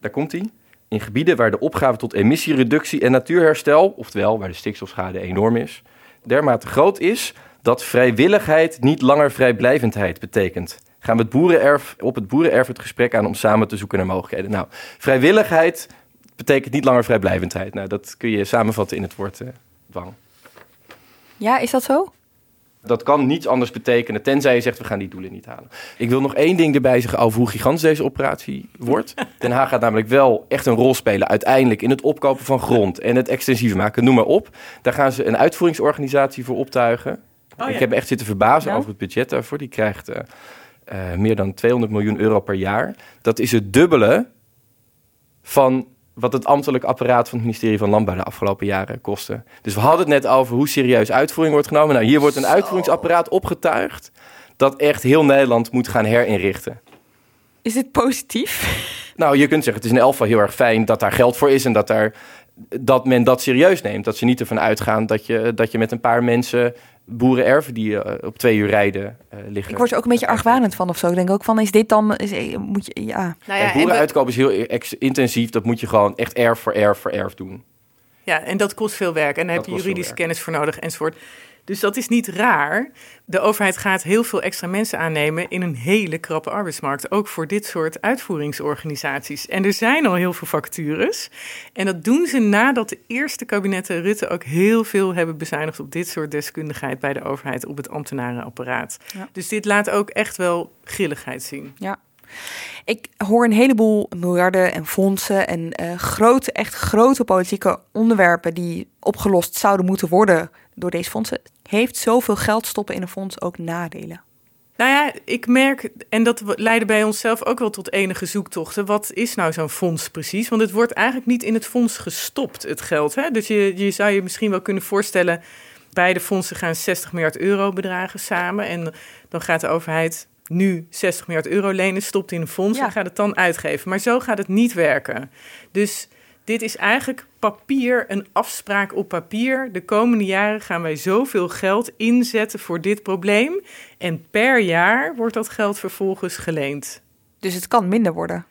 [SPEAKER 7] Daar komt hij in gebieden waar de opgave tot emissiereductie en natuurherstel, oftewel waar de stikstofschade enorm is, dermate groot is dat vrijwilligheid niet langer vrijblijvendheid betekent. Gaan we het boerenerf, op het boerenerf het gesprek aan om samen te zoeken naar mogelijkheden. Nou, vrijwilligheid betekent niet langer vrijblijvendheid. Nou, dat kun je samenvatten in het woord uh, dwang.
[SPEAKER 1] Ja, is dat zo?
[SPEAKER 7] Dat kan niets anders betekenen, tenzij je zegt we gaan die doelen niet halen. Ik wil nog één ding erbij zeggen over hoe gigantisch deze operatie wordt. Den Haag gaat namelijk wel echt een rol spelen uiteindelijk in het opkopen van grond en het extensieve maken, noem maar op. Daar gaan ze een uitvoeringsorganisatie voor optuigen. Oh, Ik heb me echt zitten verbazen over het budget daarvoor. Die krijgt uh, uh, meer dan 200 miljoen euro per jaar. Dat is het dubbele van wat het ambtelijk apparaat van het ministerie van Landbouw de afgelopen jaren kostte. Dus we hadden het net over hoe serieus uitvoering wordt genomen. Nou, hier wordt een uitvoeringsapparaat opgetuigd dat echt heel Nederland moet gaan herinrichten.
[SPEAKER 1] Is dit positief?
[SPEAKER 7] Nou, je kunt zeggen, het is in elk geval heel erg fijn dat daar geld voor is en dat, daar, dat men dat serieus neemt. Dat ze niet ervan uitgaan dat je, dat je met een paar mensen boerenerven die uh, op twee uur rijden uh, liggen.
[SPEAKER 1] Ik word er ook een beetje argwanend van of zo. Ik denk ook van, is dit dan... Is, eh, moet je, ja.
[SPEAKER 7] Nou ja, boerenuitkoop is heel intensief. Dat moet je gewoon echt erf voor erf voor erf doen.
[SPEAKER 6] Ja, en dat kost veel werk. En daar heb je juridische kennis voor nodig enzovoort. Dus dat is niet raar. De overheid gaat heel veel extra mensen aannemen in een hele krappe arbeidsmarkt. Ook voor dit soort uitvoeringsorganisaties. En er zijn al heel veel vacatures. En dat doen ze nadat de eerste kabinetten Rutte ook heel veel hebben bezuinigd op dit soort deskundigheid bij de overheid op het ambtenarenapparaat. Ja. Dus dit laat ook echt wel grilligheid zien.
[SPEAKER 1] Ja. Ik hoor een heleboel miljarden en fondsen en uh, grote, echt grote politieke onderwerpen die opgelost zouden moeten worden door deze fondsen. Heeft zoveel geld stoppen in een fonds ook nadelen?
[SPEAKER 6] Nou ja, ik merk, en dat leidde bij onszelf ook wel tot enige zoektochten. Wat is nou zo'n fonds precies? Want het wordt eigenlijk niet in het fonds gestopt, het geld. Hè? Dus je, je zou je misschien wel kunnen voorstellen. Beide fondsen gaan 60 miljard euro bedragen samen. En dan gaat de overheid nu 60 miljard euro lenen, stopt in een fonds en gaat het dan uitgeven. Maar zo gaat het niet werken. Dus dit is eigenlijk papier, een afspraak op papier. De komende jaren gaan wij zoveel geld inzetten voor dit probleem. En per jaar wordt dat geld vervolgens geleend.
[SPEAKER 1] Dus het kan minder worden.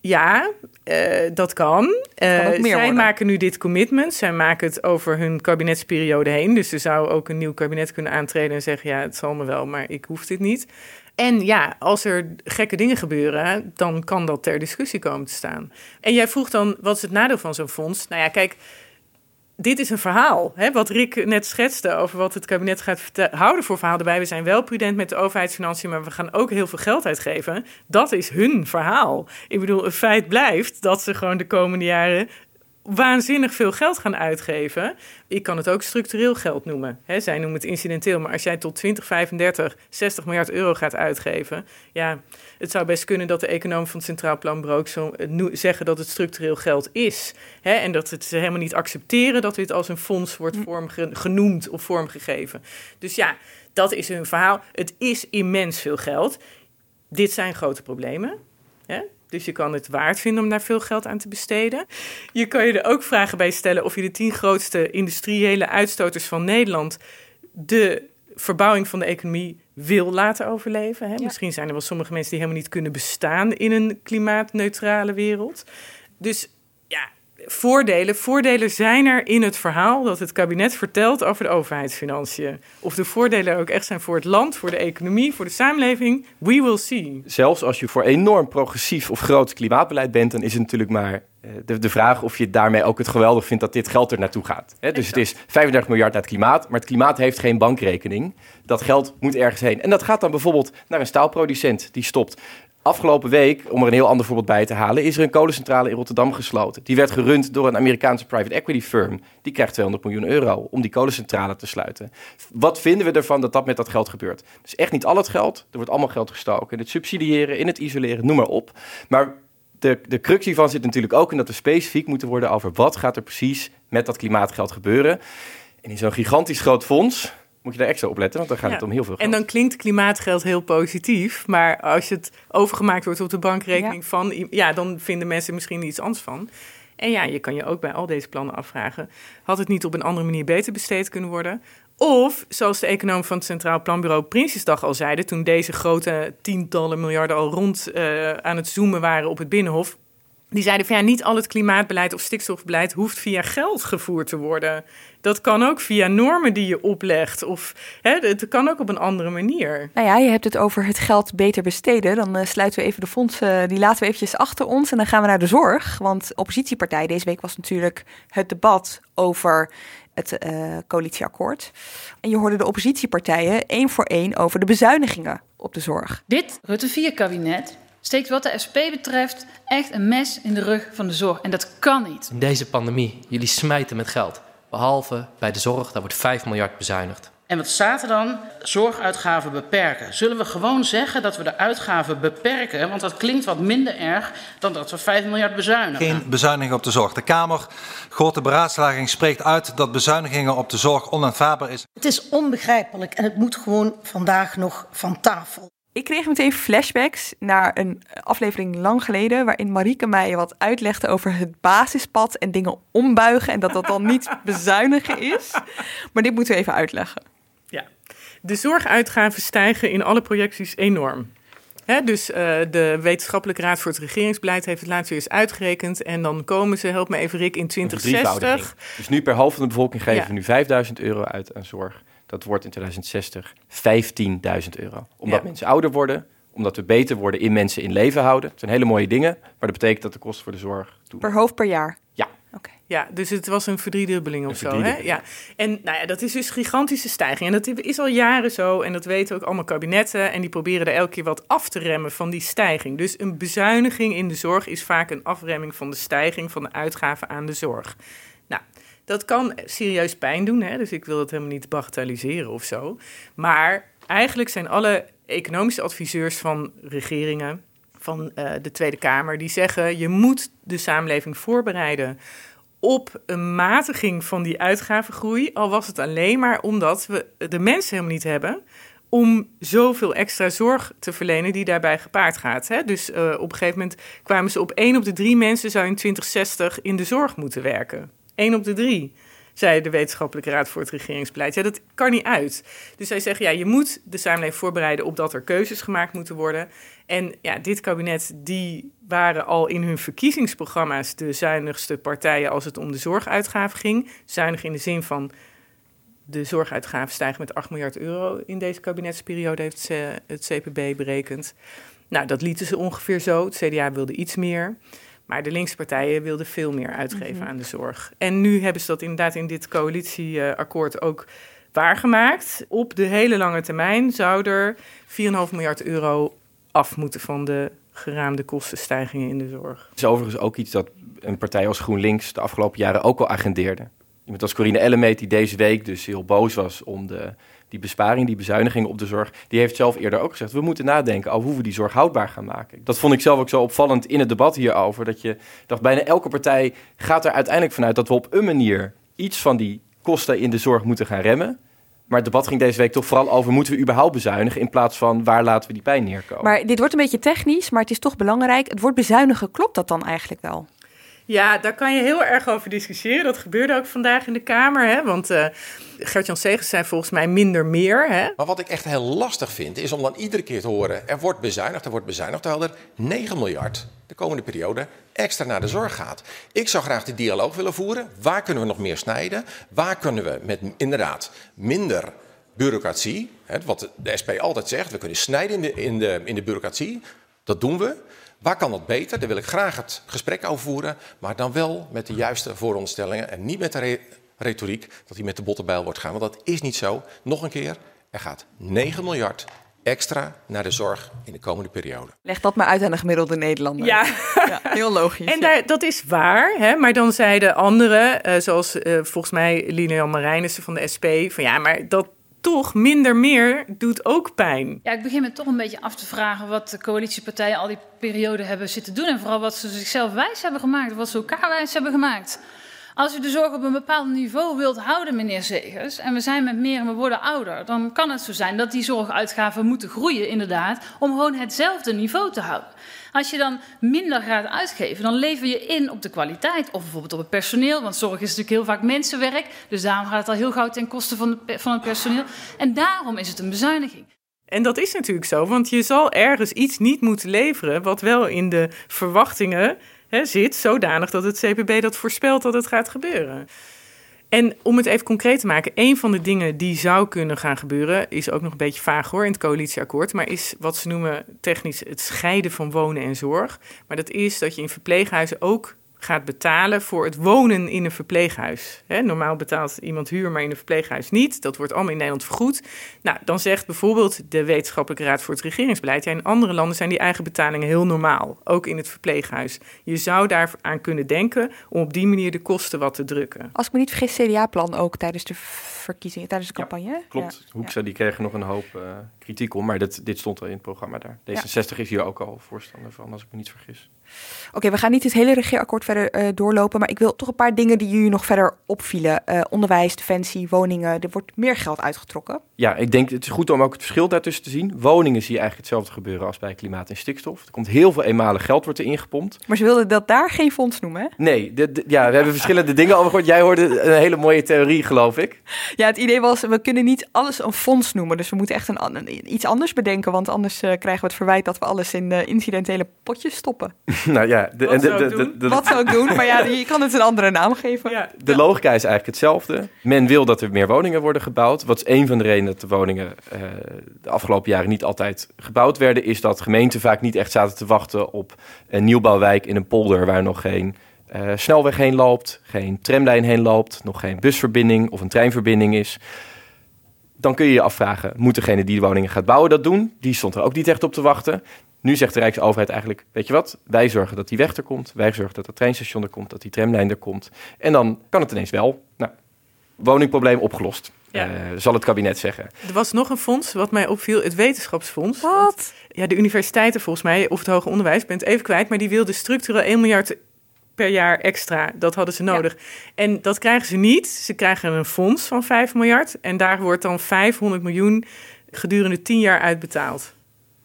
[SPEAKER 6] Ja, uh, dat kan. Uh,
[SPEAKER 1] kan
[SPEAKER 6] zij
[SPEAKER 1] worden.
[SPEAKER 6] maken nu dit commitment. Zij maken het over hun kabinetsperiode heen. Dus er zou ook een nieuw kabinet kunnen aantreden en zeggen: ja, het zal me wel, maar ik hoef dit niet. En ja, als er gekke dingen gebeuren, dan kan dat ter discussie komen te staan. En jij vroeg dan, wat is het nadeel van zo'n fonds? Nou ja, kijk, dit is een verhaal. Hè, wat Rick net schetste over wat het kabinet gaat houden voor verhaal erbij. We zijn wel prudent met de overheidsfinanciën, maar we gaan ook heel veel geld uitgeven. Dat is hun verhaal. Ik bedoel, het feit blijft dat ze gewoon de komende jaren waanzinnig veel geld gaan uitgeven. Ik kan het ook structureel geld noemen. He, zij noemen het incidenteel, maar als jij tot 2035 60 miljard euro gaat uitgeven, ja, het zou best kunnen dat de econoom van het Centraal Planbureau zo zeggen dat het structureel geld is. He, en dat het ze helemaal niet accepteren dat dit als een fonds wordt vorm genoemd of vormgegeven. Dus ja, dat is hun verhaal. Het is immens veel geld. Dit zijn grote problemen. He? Dus je kan het waard vinden om daar veel geld aan te besteden. Je kan je er ook vragen bij stellen of je de tien grootste industriële uitstoters van Nederland de verbouwing van de economie wil laten overleven. Hè? Misschien zijn er wel sommige mensen die helemaal niet kunnen bestaan in een klimaatneutrale wereld. Dus ja, voordelen. Voordelen zijn er in het verhaal dat het kabinet vertelt over de overheidsfinanciën. Of de voordelen ook echt zijn voor het land, voor de economie, voor de samenleving, we will see.
[SPEAKER 7] Zelfs als je voor enorm progressief of groot klimaatbeleid bent, dan is het natuurlijk maar eh, de, de vraag of je daarmee ook het geweldig vindt dat dit geld er naartoe gaat. Dus het is 35 miljard naar het klimaat, maar het klimaat heeft geen bankrekening. Dat geld moet ergens heen. En dat gaat dan bijvoorbeeld naar een staalproducent die stopt. Afgelopen week, om er een heel ander voorbeeld bij te halen, is er een kolencentrale in Rotterdam gesloten. Die werd gerund door een Amerikaanse private equity firm. Die krijgt 200 miljoen euro om die kolencentrale te sluiten. Wat vinden we ervan dat dat met dat geld gebeurt? Dus echt niet al het geld. Er wordt allemaal geld gestoken. In het subsidiëren, in het isoleren, noem maar op. Maar de, de crux hiervan zit natuurlijk ook in dat we specifiek moeten worden over wat gaat er precies met dat klimaatgeld gebeuren. En in zo'n gigantisch groot fonds moet je daar extra op letten, want dan gaat
[SPEAKER 6] Ja.
[SPEAKER 7] het om heel veel geld.
[SPEAKER 6] En dan klinkt klimaatgeld heel positief, maar als het overgemaakt wordt op de bankrekening van, i- ja, dan vinden mensen misschien iets anders van. En ja, je kan je ook bij al deze plannen afvragen: had het niet op een andere manier beter besteed kunnen worden? Of, zoals de econoom van het Centraal Planbureau Prinsjesdag al zeiden, toen deze grote tientallen miljarden al rond eh, aan het zoomen waren op het Binnenhof, die zeiden van ja, niet al het klimaatbeleid of stikstofbeleid hoeft via geld gevoerd te worden. Dat kan ook via normen die je oplegt. Of hè, het kan ook op een andere manier.
[SPEAKER 1] Nou ja, je hebt het over het geld beter besteden. Dan eh, sluiten we even de fondsen, die laten we eventjes achter ons. En dan gaan we naar de zorg. Want oppositiepartij, deze week was natuurlijk het debat over het eh, coalitieakkoord. En je hoorde de oppositiepartijen één voor één over de bezuinigingen op de zorg.
[SPEAKER 8] Dit Rutte 4-kabinet steekt wat de SP betreft echt een mes in de rug van de zorg. En dat kan niet.
[SPEAKER 9] In deze pandemie, jullie smijten met geld. Behalve bij de zorg, daar wordt 5 miljard bezuinigd.
[SPEAKER 10] En wat staat er dan? Zorguitgaven beperken. Zullen we gewoon zeggen dat we de uitgaven beperken? Want dat klinkt wat minder erg dan dat we 5 miljard bezuinigen.
[SPEAKER 11] Geen bezuiniging op de zorg. De Kamer, grote beraadslaging, spreekt uit dat bezuinigingen op de zorg onaanvaardbaar is.
[SPEAKER 12] Het is onbegrijpelijk en het moet gewoon vandaag nog van tafel.
[SPEAKER 1] Ik kreeg meteen flashbacks naar een aflevering lang geleden... waarin Marieke mij wat uitlegde over het basispad en dingen ombuigen... en dat dat dan niet bezuinigen is. Maar dit moeten we even uitleggen.
[SPEAKER 6] Ja. De zorguitgaven stijgen in alle projecties enorm. Hè, dus eh, de Wetenschappelijke Raad voor het Regeringsbeleid heeft het laatst weer eens uitgerekend. En dan komen ze, help me even Rick, in 2060.
[SPEAKER 7] Verdrievoudiging. Dus nu per half van de bevolking geven
[SPEAKER 6] Ja.
[SPEAKER 7] we nu 5000 euro uit aan zorg. Dat wordt in 2060 15.000 euro. Omdat
[SPEAKER 6] Ja.
[SPEAKER 7] mensen ouder worden, omdat we beter worden in mensen in leven houden. Het zijn hele mooie dingen, maar dat betekent dat de kosten voor de zorg
[SPEAKER 1] Per hoofd per jaar.
[SPEAKER 7] Ja.
[SPEAKER 6] Ja, dus het was een verdriedubbeling of
[SPEAKER 7] Een
[SPEAKER 6] zo. Hè? Ja. En nou ja, dat is dus gigantische stijging. En dat is al jaren zo. En dat weten ook allemaal kabinetten. En die proberen er elke keer wat af te remmen van die stijging. Dus een bezuiniging in de zorg is vaak een afremming van de stijging van de uitgaven aan de zorg. Dat kan serieus pijn doen. Hè? Dus ik wil het helemaal niet bagatelliseren of zo. Maar eigenlijk zijn alle economische adviseurs van regeringen, van uh, de Tweede Kamer, die zeggen je moet de samenleving voorbereiden op een matiging van die uitgavengroei. Al was het alleen maar omdat we de mensen helemaal niet hebben om zoveel extra zorg te verlenen die daarbij gepaard gaat. Hè? Dus uh, op een gegeven moment kwamen ze op één op de drie mensen zou in 2060 in de zorg moeten werken. Eén op de drie zei de Wetenschappelijke Raad voor het Regeringsbeleid. Ja, dat kan niet uit. Dus zij zeggen, ja, je moet de samenleving voorbereiden op dat er keuzes gemaakt moeten worden. En ja, dit kabinet, die waren al in hun verkiezingsprogramma's de zuinigste partijen als het om de zorguitgaven ging. Zuinig in de zin van de zorguitgaven stijgen met 8 miljard euro in deze kabinetsperiode, heeft het CPB berekend. Nou, dat lieten ze ongeveer zo. Het CDA wilde iets meer. Maar de linkse partijen wilden veel meer uitgeven mhm. aan de zorg. En nu hebben ze dat inderdaad in dit coalitieakkoord ook waargemaakt. Op de hele lange termijn zou er 4,5 miljard euro af moeten van de geraamde kostenstijgingen in de zorg.
[SPEAKER 7] Het is overigens ook iets dat een partij als GroenLinks de afgelopen jaren ook al agendeerde. Iemand als Corine Ellemeet, die deze week dus heel boos was om de, die besparing, die bezuinigingen op de zorg, die heeft zelf eerder ook gezegd: we moeten nadenken over hoe we die zorg houdbaar gaan maken. Dat vond ik zelf ook zo opvallend in het debat hierover. Dat je dacht, bijna elke partij gaat er uiteindelijk vanuit dat we op een manier iets van die kosten in de zorg moeten gaan remmen. Maar het debat ging deze week toch vooral over: moeten we überhaupt bezuinigen in plaats van waar laten we die pijn neerkomen?
[SPEAKER 1] Maar dit wordt een beetje technisch, maar het is toch belangrijk. Het woord bezuinigen, klopt dat dan eigenlijk wel?
[SPEAKER 6] Ja, daar kan je heel erg over discussiëren. Dat gebeurde ook vandaag in de Kamer. Hè? Want uh, Gert-Jan Segers zei volgens mij minder meer. Hè?
[SPEAKER 13] Maar wat ik echt heel lastig vind, is om dan iedere keer te horen... er wordt bezuinigd, er wordt bezuinigd, terwijl er 9 miljard de komende periode extra naar de zorg gaat. Ik zou graag de dialoog willen voeren. Waar kunnen we nog meer snijden? Waar kunnen we met inderdaad minder bureaucratie... Hè, wat de SP altijd zegt, we kunnen snijden in de, in de, in de bureaucratie... Dat doen we. Waar kan dat beter? Daar wil ik graag het gesprek over voeren, maar dan wel met de juiste vooronderstellingen en niet met de retoriek dat hij met de bottenbijl wordt gaan. Want dat is niet zo. Nog een keer, er gaat 9 miljard extra naar de zorg in de komende periode.
[SPEAKER 1] Leg dat maar uit aan de gemiddelde Nederlander.
[SPEAKER 6] Ja,
[SPEAKER 1] ja heel logisch.
[SPEAKER 6] En daar, dat is waar, hè? maar dan zeiden anderen, uh, zoals uh, volgens mij Lilian Marijnissen van de SP, van ja, maar dat, toch minder meer doet ook pijn.
[SPEAKER 8] Ja, ik begin me toch een beetje af te vragen wat de coalitiepartijen al die periode hebben zitten doen. En vooral wat ze zichzelf wijs hebben gemaakt, wat ze elkaar wijs hebben gemaakt. Als u de zorg op een bepaald niveau wilt houden, meneer Zegers, en we zijn met meer en we worden ouder, dan kan het zo zijn dat die zorguitgaven moeten groeien, inderdaad, om gewoon hetzelfde niveau te houden. Als je dan minder gaat uitgeven, dan lever je in op de kwaliteit of bijvoorbeeld op het personeel. Want zorg is natuurlijk heel vaak mensenwerk. Dus daarom gaat het al heel gauw ten koste van, van het personeel. En daarom is het een bezuiniging.
[SPEAKER 6] En dat is natuurlijk zo, want je zal ergens iets niet moeten leveren wat wel in de verwachtingen hè, zit, zodanig dat het CPB dat voorspelt dat het gaat gebeuren. En om het even concreet te maken, een van de dingen die zou kunnen gaan gebeuren, is ook nog een beetje vaag hoor in het coalitieakkoord, maar is wat ze noemen technisch het scheiden van wonen en zorg. Maar dat is dat je in verpleeghuizen ook gaat betalen voor het wonen in een verpleeghuis. normaal betaalt iemand huur, maar in een verpleeghuis niet. Dat wordt allemaal in Nederland vergoed. Nou, dan zegt bijvoorbeeld de Wetenschappelijke Raad voor het Regeringsbeleid... ja, in andere landen zijn die eigen betalingen heel normaal, ook in het verpleeghuis. Je zou daar aan kunnen denken om op die manier de kosten wat te drukken.
[SPEAKER 1] Als ik me niet vergis, CDA-plan ook tijdens de verkiezingen, tijdens de campagne.
[SPEAKER 7] klopt. Ja. Hoekstra die kregen nog een hoop uh, kritiek om, maar dit, dit stond al in het programma daar. D66 is hier ook al voorstander van, als ik me niet vergis.
[SPEAKER 1] Oké, we gaan niet het hele regeerakkoord verder uh, doorlopen, maar ik wil toch een paar dingen die jullie nog verder opvielen. Uh, onderwijs, defensie, woningen, er wordt meer geld uitgetrokken.
[SPEAKER 7] Ja, ik denk het is goed om ook het verschil daartussen te zien. Woningen zie je eigenlijk hetzelfde gebeuren als bij klimaat en stikstof. Er komt heel veel eenmalig geld wordt er ingepompt.
[SPEAKER 1] Maar ze wilden dat daar geen fonds noemen, hè?
[SPEAKER 7] Nee, de, ja, we hebben verschillende dingen over gehoord. Jij hoorde een hele mooie theorie, geloof ik.
[SPEAKER 1] Ja, het idee was, we kunnen niet alles een fonds noemen. Dus we moeten echt een, een iets anders bedenken, want anders uh, krijgen we het verwijt dat we alles in incidentele potjes stoppen.
[SPEAKER 7] nou ja,
[SPEAKER 1] de, wat, zou de, de, wat zou ik doen? Maar ja, je kan het een andere naam geven. Ja.
[SPEAKER 7] De logica is eigenlijk hetzelfde. Men wil dat er meer woningen worden gebouwd. Wat is een van de redenen dat de woningen uh, de afgelopen jaren niet altijd gebouwd werden, is dat gemeenten vaak niet echt zaten te wachten op een nieuwbouwwijk in een polder waar nog geen uh, snelweg heen loopt, geen tramlijn heen loopt, nog geen busverbinding of een treinverbinding is dan kun je je afvragen, moet degene die de woningen gaat bouwen dat doen? Die stond er ook niet echt op te wachten. Nu zegt de Rijksoverheid eigenlijk, weet je wat, wij zorgen dat die weg er komt, wij zorgen dat het treinstation er komt, dat die tramlijn er komt. En dan kan het ineens wel. Nou, woningprobleem opgelost.
[SPEAKER 6] Ja.
[SPEAKER 7] Eh, zal het kabinet zeggen.
[SPEAKER 6] Er was nog een fonds wat mij opviel, het Wetenschapsfonds. Wat? Ja, de universiteiten volgens mij, of het hoger onderwijs, ik ben het even kwijt, maar die wilden structureel 1 miljard per jaar extra. Dat hadden ze nodig. En dat krijgen ze niet. Ze krijgen een fonds van 5 miljard en daar wordt dan 500 miljoen gedurende 10 jaar uitbetaald.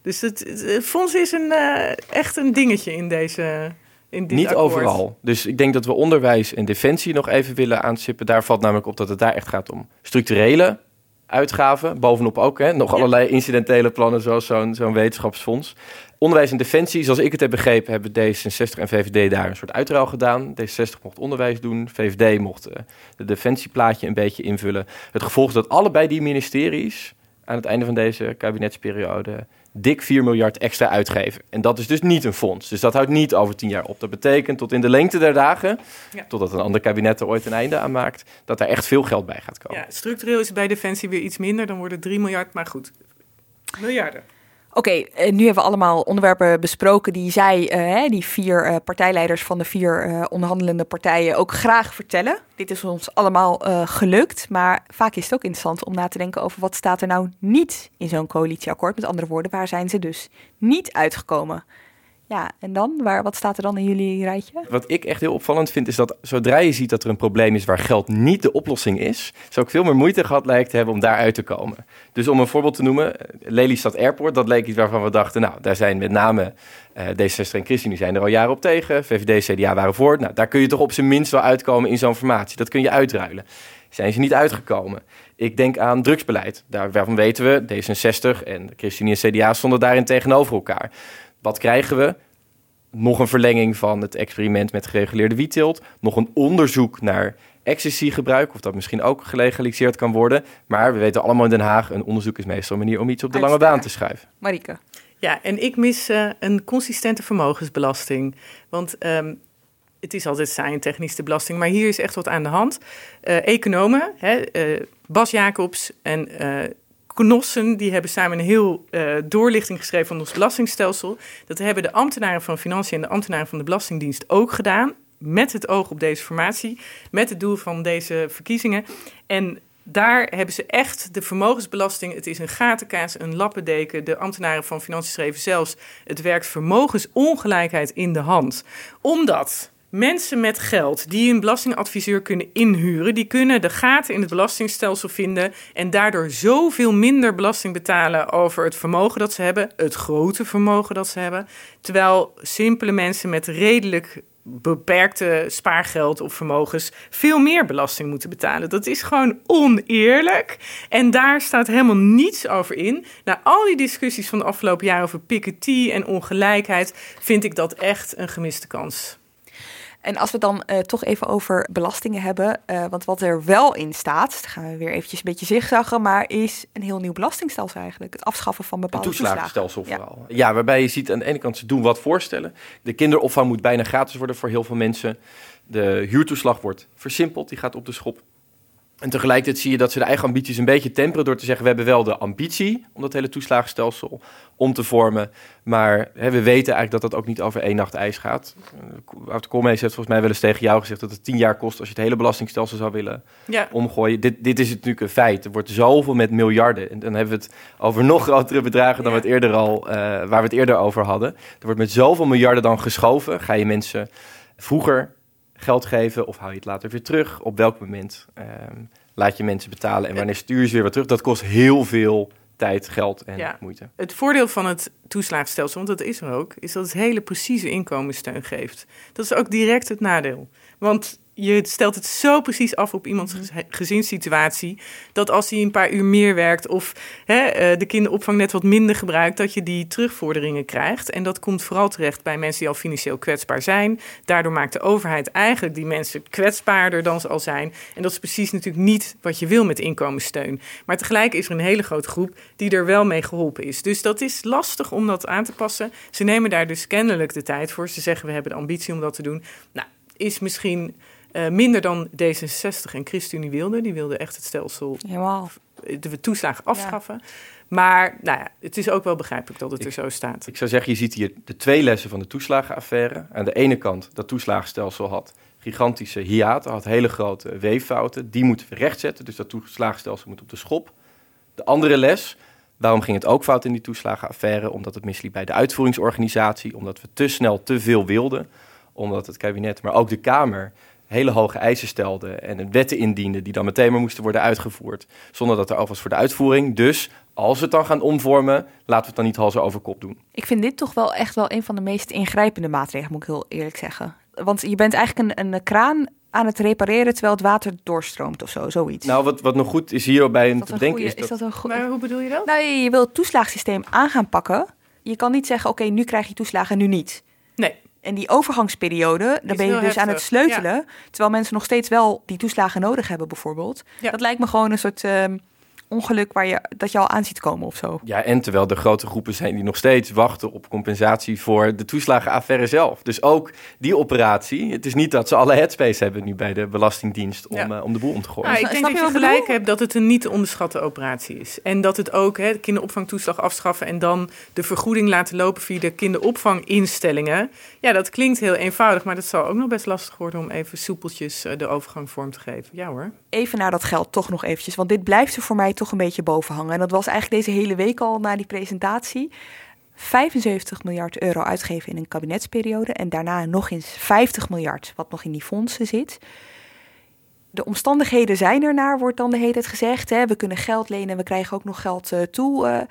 [SPEAKER 6] Dus het, het fonds is een, eh, echt een dingetje in deze. In dit
[SPEAKER 7] Niet
[SPEAKER 6] akkoord.
[SPEAKER 7] overal. Dus ik denk dat we onderwijs en defensie nog even willen aanstippen. Daar valt namelijk op dat het daar echt gaat om structurele uitgaven. Bovenop ook hè, nog allerlei incidentele plannen zoals zo'n zo'n wetenschapsfonds. Onderwijs en defensie, zoals ik het heb begrepen, hebben D66 en VVD daar een soort uitruil gedaan. D66 mocht onderwijs doen, VVD mocht eh, de defensieplaatje een beetje invullen. Het gevolg is dat allebei die ministeries aan het einde van deze kabinetsperiode dik 4 miljard extra uitgeven. En dat is dus niet een fonds. Dus dat houdt niet over 10 jaar op. Dat betekent tot in de lengte der dagen,
[SPEAKER 6] Ja.
[SPEAKER 7] totdat een ander kabinet er ooit een einde aan maakt, dat daar echt veel geld bij gaat komen.
[SPEAKER 6] Ja, structureel is bij Defensie weer iets minder. Dan wordt het 3 miljard, maar goed. Miljarden.
[SPEAKER 1] Oké, eh, nu hebben we allemaal onderwerpen besproken die zij, eh, die vier eh, partijleiders van de vier onderhandelende partijen, ook graag vertellen. Dit is ons allemaal gelukt, maar vaak is het ook interessant om na te denken over wat staat er nou niet in zo'n coalitieakkoord. Met andere woorden, waar zijn ze dus niet uitgekomen? Ja, en dan? Waar, wat staat er dan in jullie rijtje?
[SPEAKER 7] Wat ik echt heel opvallend vind, is dat zodra je ziet dat er een probleem is waar geld niet de oplossing is, zou ik veel meer moeite gehad lijkt te hebben om daaruit te komen. Dus om een voorbeeld te noemen, Lelystad Airport, dat leek iets waarvan we dachten, nou, daar zijn met name eh, D66 en ChristenUnie zijn er al jaren op tegen, VVD, CDA waren voor. Nou, daar kun je toch op zijn minst wel uitkomen in zo'n formatie. Dat kun je uitruilen. Zijn ze niet uitgekomen? Ik denk aan drugsbeleid. Daar, waarvan weten we, D66 en ChristenUnie en CDA stonden daarin tegenover elkaar. Wat krijgen we? Nog een verlenging van het experiment met gereguleerde wietteelt. Nog een onderzoek naar ecstasy-gebruik, of dat misschien ook gelegaliseerd kan worden. Maar we weten allemaal in Den Haag, een onderzoek is meestal een manier om iets op de lange baan te schuiven.
[SPEAKER 1] Marike.
[SPEAKER 6] Ja, en ik mis eh, een consistente vermogensbelasting. Want ehm, het is altijd saai en technisch de belasting, maar hier is echt wat aan de hand. Eh, economen, hè, eh, Bas Jacobs en eh Knossen, die hebben samen een heel eh, doorlichting geschreven van ons belastingstelsel. Dat hebben de ambtenaren van Financiën en de ambtenaren van de Belastingdienst ook gedaan. Met het oog op deze formatie, met het doel van deze verkiezingen. En daar hebben ze echt de vermogensbelasting. Het is een gatenkaas, een lappendeken. De ambtenaren van Financiën schreven zelfs: het werkt vermogensongelijkheid in de hand. Omdat mensen met geld die een belastingadviseur kunnen inhuren, die kunnen de gaten in het belastingstelsel vinden en daardoor zoveel minder belasting betalen over het vermogen dat ze hebben, het grote vermogen dat ze hebben. Terwijl simpele mensen met redelijk beperkte spaargeld of vermogens veel meer belasting moeten betalen. Dat is gewoon oneerlijk. En daar staat helemaal niets over in. Na al die discussies van de afgelopen jaren over Piketty en ongelijkheid, vind ik dat echt een gemiste kans.
[SPEAKER 1] En als we dan eh, toch even over belastingen hebben, eh, want wat er wel in staat, gaan we weer eventjes een beetje zigzaggen, maar is een heel nieuw belastingstelsel eigenlijk. Het afschaffen van
[SPEAKER 7] Een
[SPEAKER 1] bepaalde toeslagen.
[SPEAKER 7] toeslagenstelsel
[SPEAKER 1] Ja.
[SPEAKER 7] vooral. Ja, waarbij je ziet aan de ene kant ze doen wat voorstellen. De kinderopvang moet bijna gratis worden voor heel veel mensen. De huurtoeslag wordt versimpeld, die gaat op de schop. En tegelijkertijd zie je dat ze de eigen ambities een beetje temperen door te zeggen: we hebben wel de ambitie om dat hele toeslagenstelsel om te vormen. Maar hè, we weten eigenlijk dat dat ook niet over één nacht ijs gaat. Uh, Wouter Koolmees heeft volgens mij wel eens tegen jou gezegd dat het tien jaar kost als je het hele belastingstelsel zou willen
[SPEAKER 6] Ja.
[SPEAKER 7] omgooien. Dit, dit is natuurlijk een feit. Er wordt zoveel met miljarden. En dan hebben we het over nog grotere bedragen dan we het eerder al, eh, waar we het eerder over hadden. Er wordt met zoveel miljarden dan geschoven. Ga je mensen vroeger geld geven of hou je het later weer terug? Op welk moment ehm, laat je mensen betalen en wanneer stuur je ze weer wat terug? Dat kost heel veel tijd, geld en
[SPEAKER 6] Ja.
[SPEAKER 7] moeite.
[SPEAKER 6] Het voordeel van het toeslagenstelsel, want dat is er ook, is dat het hele precieze inkomenssteun geeft. Dat is ook direct het nadeel. Want je stelt het zo precies af op iemands gez- gezinssituatie, dat als hij een paar uur meer werkt of hè, eh, de kinderopvang net wat minder gebruikt, dat je die terugvorderingen krijgt. En dat komt vooral terecht bij mensen die al financieel kwetsbaar zijn. Daardoor maakt de overheid eigenlijk die mensen kwetsbaarder dan ze al zijn. En dat is precies natuurlijk niet wat je wil met inkomenssteun. Maar tegelijk is er een hele grote groep die er wel mee geholpen is. Dus dat is lastig om dat aan te passen. Ze nemen daar dus kennelijk de tijd voor. Ze zeggen we hebben de ambitie om dat te doen. Nou, is misschien eh, minder dan D66 en ChristenUnie wilden. Die wilden echt het stelsel,
[SPEAKER 1] Helemaal.
[SPEAKER 6] de toeslagen afschaffen. Maar nou ja, het is ook wel begrijpelijk dat het er zo staat.
[SPEAKER 7] Ik zou zeggen, je ziet hier de twee lessen van de toeslagenaffaire. Aan de ene kant, dat toeslagenstelsel had gigantische hiaten, had hele grote weeffouten. Die moeten we rechtzetten, dus dat toeslagenstelsel moet op de schop. De andere les, waarom ging het ook fout in die toeslagenaffaire? Omdat het misliep bij de uitvoeringsorganisatie, omdat we te snel te veel wilden, omdat het kabinet, maar ook de Kamer hele hoge eisen stelden en wetten indiende die dan meteen maar moesten worden uitgevoerd, zonder dat er al was voor de uitvoering. Dus als we het dan gaan omvormen, laten we het dan niet hals over kop doen.
[SPEAKER 1] Ik vind dit toch wel echt wel een van de meest ingrijpende maatregelen, moet ik heel eerlijk zeggen. Want je bent eigenlijk een, een kraan aan het repareren terwijl het water doorstroomt of zo, zoiets.
[SPEAKER 7] Nou, wat, wat nog goed is hierbij te bedenken
[SPEAKER 1] is,
[SPEAKER 7] dat...
[SPEAKER 1] een goed...
[SPEAKER 6] Maar hoe bedoel je dat?
[SPEAKER 1] Nou, je, je wil het toeslagensysteem aan gaan pakken. Je kan niet zeggen, oké, nu krijg je toeslagen en nu niet. En die overgangsperiode, dan ben je dus aan het sleutelen. Terwijl mensen nog steeds wel die toeslagen nodig hebben, bijvoorbeeld. Dat lijkt me gewoon een soort ehm, ongeluk waar je, dat je al aan ziet komen of zo.
[SPEAKER 7] Ja, en terwijl er grote groepen zijn die nog steeds wachten op compensatie voor de toeslagenaffaire zelf. Dus ook die operatie. Het is niet dat ze alle headspace hebben nu bij de Belastingdienst om,
[SPEAKER 6] Ja.
[SPEAKER 7] eh, om de boel om te gooien.
[SPEAKER 6] Nou, ik denk
[SPEAKER 1] Snap
[SPEAKER 6] dat
[SPEAKER 1] je
[SPEAKER 6] gelijk
[SPEAKER 1] bedoel?
[SPEAKER 6] hebt dat het een niet te onderschatte operatie is. En dat het ook hè, de kinderopvangtoeslag afschaffen en dan de vergoeding laten lopen via de kinderopvanginstellingen. Ja, dat klinkt heel eenvoudig, maar dat zal ook nog best lastig worden om even soepeltjes eh, de overgang vorm te geven. Ja hoor.
[SPEAKER 1] Even naar dat geld toch nog eventjes, want dit blijft er voor mij toch een beetje boven hangen. En dat was eigenlijk deze hele week al na die presentatie. 75 miljard euro uitgeven in een kabinetsperiode en daarna nog eens 50 miljard wat nog in die fondsen zit. De omstandigheden zijn ernaar, wordt dan de hele tijd gezegd. Hè? We kunnen geld lenen en we krijgen ook nog geld eh, toe.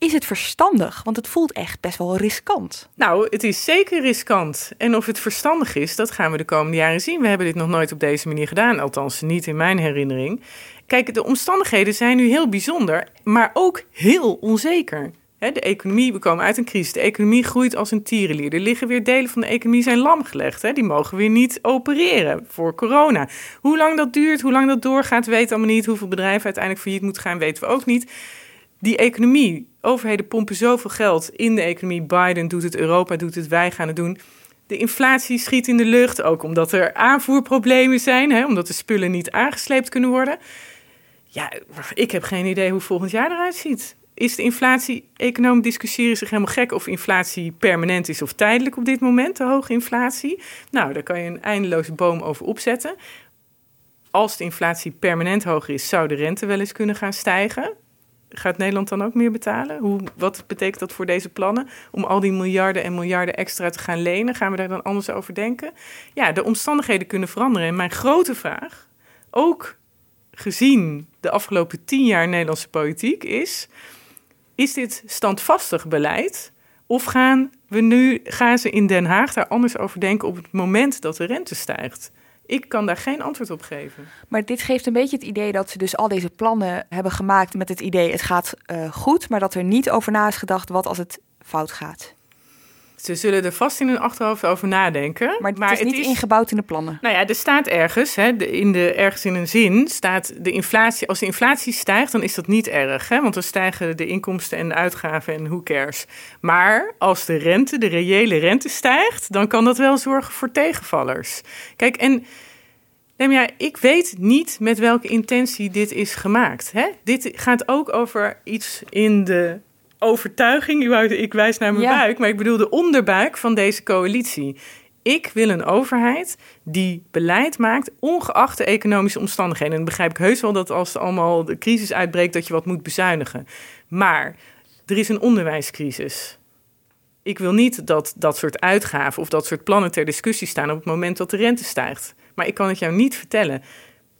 [SPEAKER 1] Is het verstandig? Want het voelt echt best wel riskant.
[SPEAKER 6] Nou, het is zeker riskant. En of het verstandig is, dat gaan we de komende jaren zien. We hebben dit nog nooit op deze manier gedaan, althans niet in mijn herinnering. Kijk, de omstandigheden zijn nu heel bijzonder, maar ook heel onzeker. De economie, we komen uit een crisis. De economie groeit als een tierenlier. Er liggen weer delen van de economie zijn lamgelegd. Hè. Die mogen weer niet opereren voor corona. Hoe lang dat duurt, hoe lang dat doorgaat, weten allemaal niet. Hoeveel bedrijven uiteindelijk failliet moeten gaan, weten we ook niet. Die economie, overheden pompen zoveel geld in de economie. Biden doet het, Europa doet het, wij gaan het doen. De inflatie schiet in de lucht, ook omdat er aanvoerproblemen zijn, hè, omdat de spullen niet aangesleept kunnen worden. Ja, ik heb geen idee hoe volgend jaar eruit ziet. Is de inflatie, economen discussiëren zich helemaal gek of inflatie permanent is of tijdelijk op dit moment, de hoge inflatie. Nou, daar kan je een eindeloze boom over opzetten. Als de inflatie permanent hoger is, zou de rente wel eens kunnen gaan stijgen. Gaat Nederland dan ook meer betalen? Hoe, wat betekent dat voor deze plannen? Om al die miljarden en miljarden extra te gaan lenen, gaan we daar dan anders over denken? Ja, de omstandigheden kunnen veranderen. En mijn grote vraag, ook gezien de afgelopen tien jaar Nederlandse politiek, is: is dit standvastig beleid? Of gaan we nu gaan ze in Den Haag daar anders over denken op het moment dat de rente stijgt? Ik kan daar geen antwoord op geven.
[SPEAKER 1] Maar dit geeft een beetje het idee dat ze dus al deze plannen hebben gemaakt met het idee het gaat eh, goed, maar dat er niet over na is gedacht wat als het fout gaat.
[SPEAKER 6] Ze zullen er vast in hun achterhoofd over nadenken.
[SPEAKER 1] Maar, het is niet ingebouwd in de plannen.
[SPEAKER 6] Nou ja, er staat ergens, hè, in de, ergens in een zin, staat de inflatie. Als de inflatie stijgt, dan is dat niet erg. Hè, want dan stijgen de inkomsten en de uitgaven en who cares. Maar als de rente, de reële rente stijgt, dan kan dat wel zorgen voor tegenvallers. Kijk, en Lemja, ik weet niet met welke intentie dit is gemaakt. Hè? Dit gaat ook over iets in de overtuiging. Ik wijs naar mijn
[SPEAKER 1] Ja.
[SPEAKER 6] buik, maar ik bedoel de onderbuik van deze coalitie. Ik wil een overheid die beleid maakt, ongeacht de economische omstandigheden. En dan begrijp ik heus wel dat als er allemaal de crisis uitbreekt, dat je wat moet bezuinigen. Maar er is een onderwijscrisis. Ik wil niet dat dat soort uitgaven of dat soort plannen ter discussie staan op het moment dat de rente stijgt. Maar ik kan het jou niet vertellen.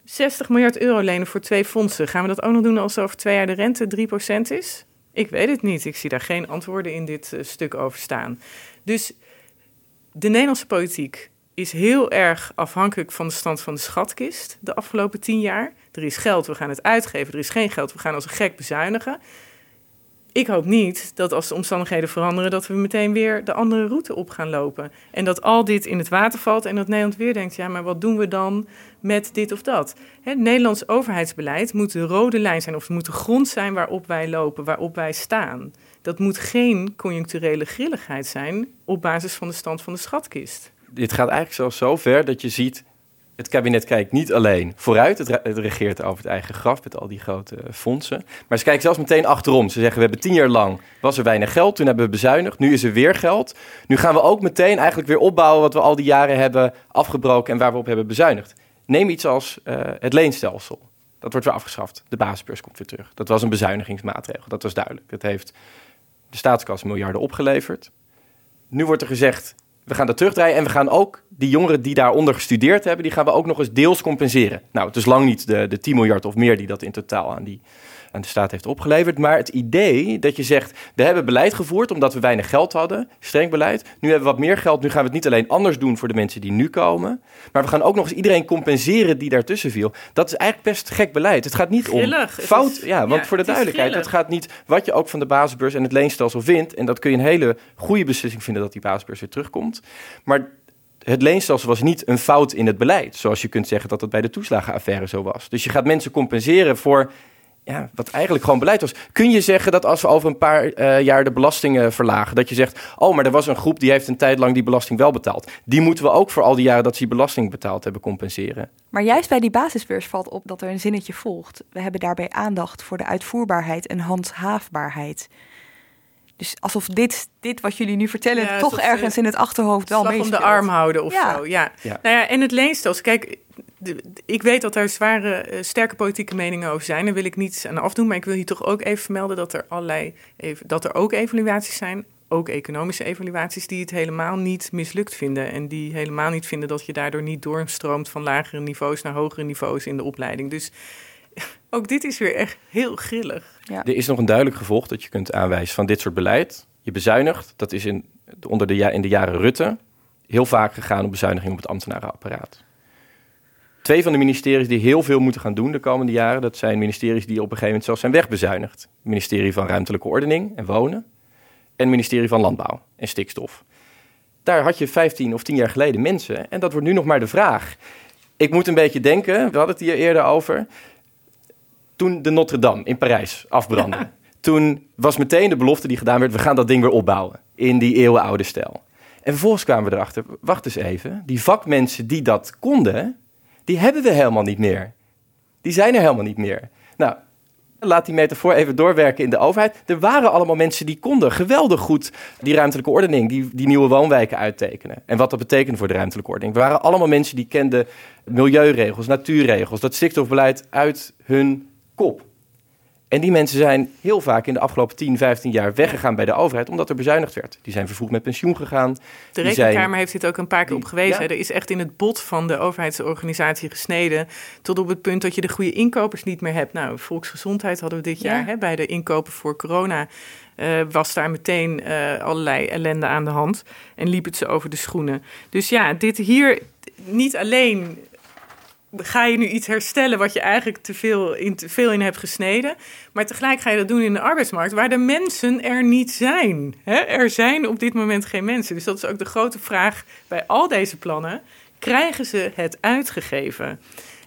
[SPEAKER 6] 60 miljard euro lenen voor twee fondsen. Gaan we dat ook nog doen als over twee jaar de rente 3% is? Ik weet het niet. Ik zie daar geen antwoorden in dit eh, stuk over staan. Dus de Nederlandse politiek is heel erg afhankelijk van de stand van de schatkist de afgelopen tien jaar. Er is geld, we gaan het uitgeven. Er is geen geld, we gaan als een gek bezuinigen. Ik hoop niet dat als de omstandigheden veranderen, dat we meteen weer de andere route op gaan lopen. En dat al dit in het water valt en dat Nederland weer denkt: ja, maar wat doen we dan met dit of dat? Het Nederlands overheidsbeleid moet de rode lijn zijn, of het moet de grond zijn waarop wij lopen, waarop wij staan. Dat moet geen conjuncturele grilligheid zijn op basis van de stand van de schatkist.
[SPEAKER 7] Dit gaat eigenlijk zelfs zo ver dat je ziet Het kabinet kijkt niet alleen vooruit, het, regeert over het eigen graf met al die grote fondsen. Maar ze kijken zelfs meteen achterom. Ze zeggen, we hebben tien jaar lang, was er weinig geld, toen hebben we bezuinigd, nu is er weer geld. Nu gaan we ook meteen eigenlijk weer opbouwen wat we al die jaren hebben afgebroken en waar we op hebben bezuinigd. Neem iets als uh, het leenstelsel. Dat wordt weer afgeschaft. De basisbeurs komt weer terug. Dat was een bezuinigingsmaatregel, dat was duidelijk. Dat heeft de staatskas miljarden opgeleverd. Nu wordt er gezegd, we gaan dat terugdraaien en we gaan ook die jongeren die daaronder gestudeerd hebben, die gaan we ook nog eens deels compenseren. Nou, het is lang niet de, de 10 miljard of meer die dat in totaal aan die aan de staat heeft opgeleverd. Maar het idee dat je zegt, we hebben beleid gevoerd omdat we weinig geld hadden, streng beleid. Nu hebben we wat meer geld, nu gaan we het niet alleen anders doen voor de mensen die nu komen. Maar we gaan ook nog eens iedereen compenseren die daartussen viel. Dat is eigenlijk best gek beleid. Het gaat niet om fout. ja, want voor de duidelijkheid, het gaat niet wat je ook van de basisbeurs en het leenstelsel vindt. En dat kun je een hele goede beslissing vinden dat die basisbeurs weer terugkomt. Maar het leenstelsel was niet een fout in het beleid. Zoals je kunt zeggen dat het bij de toeslagenaffaire zo was. Dus je gaat mensen compenseren voor ja, wat eigenlijk gewoon beleid was. Kun je zeggen dat als we over een paar uh, jaar de belastingen verlagen, dat je zegt, oh, maar er was een groep die heeft een tijd lang die belasting wel betaald. Die moeten we ook voor al die jaren dat ze die belasting betaald hebben compenseren.
[SPEAKER 1] Maar juist bij die basisbeurs valt op dat er een zinnetje volgt. We hebben daarbij aandacht voor de uitvoerbaarheid en handhaafbaarheid. Dus alsof dit, dit wat jullie nu vertellen toch ergens in het achterhoofd wel meespeelt.
[SPEAKER 6] om de arm houden of zo, ja. ja. Nou ja, en het leenstelsel. Kijk, ik weet dat er zware, eh, sterke politieke meningen over zijn. Daar wil ik niets aan afdoen. Maar ik wil hier toch ook even vermelden dat er allerlei. dat er ook evaluaties zijn. Ook economische evaluaties die het helemaal niet mislukt vinden. En die helemaal niet vinden dat je daardoor niet doorstroomt van lagere niveaus naar hogere niveaus in de opleiding. Dus ook dit is weer echt heel grillig.
[SPEAKER 7] Ja. Er is nog een duidelijk gevolg dat je kunt aanwijzen van dit soort beleid. Je bezuinigt, dat is in, onder de, in de jaren Rutte heel vaak gegaan op bezuiniging op het ambtenarenapparaat twee van de ministeries die heel veel moeten gaan doen de komende jaren, dat zijn ministeries die op een gegeven moment zelfs zijn wegbezuinigd. Het ministerie van Ruimtelijke Ordening en Wonen en het ministerie van Landbouw en Stikstof. Daar had je 15 of 10 jaar geleden mensen en dat wordt nu nog maar de vraag. Ik moet een beetje denken, we hadden het hier eerder over, toen de Notre Dame in Parijs afbrandde. Toen was meteen de belofte die gedaan werd, we gaan dat ding weer opbouwen in die eeuwenoude stijl. En vervolgens kwamen we erachter, wacht eens even, die vakmensen die dat konden, die hebben we helemaal niet meer. Die zijn er helemaal niet meer. Nou, laat die metafoor even doorwerken in de overheid. Er waren allemaal mensen die konden geweldig goed die ruimtelijke ordening, die, die nieuwe woonwijken uittekenen. En wat dat betekent voor de ruimtelijke ordening. Er waren allemaal mensen die kenden milieuregels, natuurregels, dat stikstofbeleid uit hun kop. En die mensen zijn heel vaak in de afgelopen 10, 15 jaar weggegaan bij de overheid, omdat er bezuinigd werd. Die zijn vervroegd met pensioen gegaan.
[SPEAKER 6] De Rekenkamer heeft dit ook een paar keer op gewezen. Er is echt in het bot van de overheidsorganisatie gesneden. Tot op het punt dat je de goede inkopers niet meer hebt. Nou, volksgezondheid hadden we dit jaar hè, bij de inkopen voor corona. Uh, was daar meteen uh, allerlei ellende aan de hand. En liep het ze over de schoenen. Dus ja, dit hier niet alleen ga je nu iets herstellen wat je eigenlijk te veel, in, te veel in hebt gesneden. Maar tegelijk ga je dat doen in de arbeidsmarkt waar de mensen er niet zijn. Er zijn op dit moment geen mensen. Dus dat is ook de grote vraag bij al deze plannen. Krijgen ze het uitgegeven?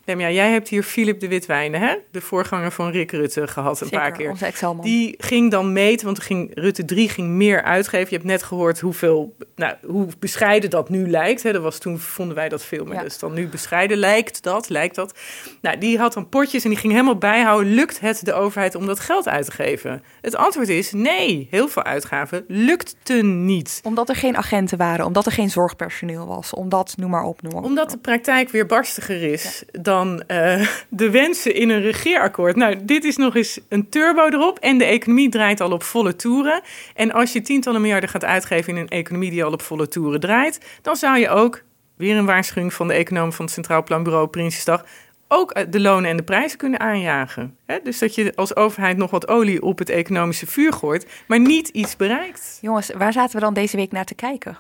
[SPEAKER 6] Ja, jij hebt hier Philip de Witwijnen, hè? de voorganger van Rick Rutte, gehad een paar keer. Die ging dan meten, want ging, Rutte 3 ging meer uitgeven. Je hebt net gehoord hoeveel, nou, hoe bescheiden dat nu lijkt. Hè? Dat was, toen vonden wij dat veel meer. Dus dan nu bescheiden lijkt dat, lijkt dat. Nou, die had dan potjes en die ging helemaal bijhouden. Lukt het de overheid om dat geld uit te geven? Het antwoord is nee. Heel veel uitgaven lukte niet.
[SPEAKER 1] Omdat er geen agenten waren, omdat er geen zorgpersoneel was, omdat, noem maar op, noem maar op.
[SPEAKER 6] Omdat de praktijk weer barstiger is dan dan uh, de wensen in een regeerakkoord. Nou, dit is nog eens een turbo erop. En de economie draait al op volle toeren. En als je tientallen miljarden gaat uitgeven in een economie die al op volle toeren draait, dan zou je ook, weer een waarschuwing van de econoom van het Centraal Planbureau Prinsjesdag, ook eh, de lonen en de prijzen kunnen aanjagen. Dus dat je als overheid nog wat olie op het economische vuur gooit, maar niet iets bereikt.
[SPEAKER 1] Jongens, waar zaten we dan deze week naar te kijken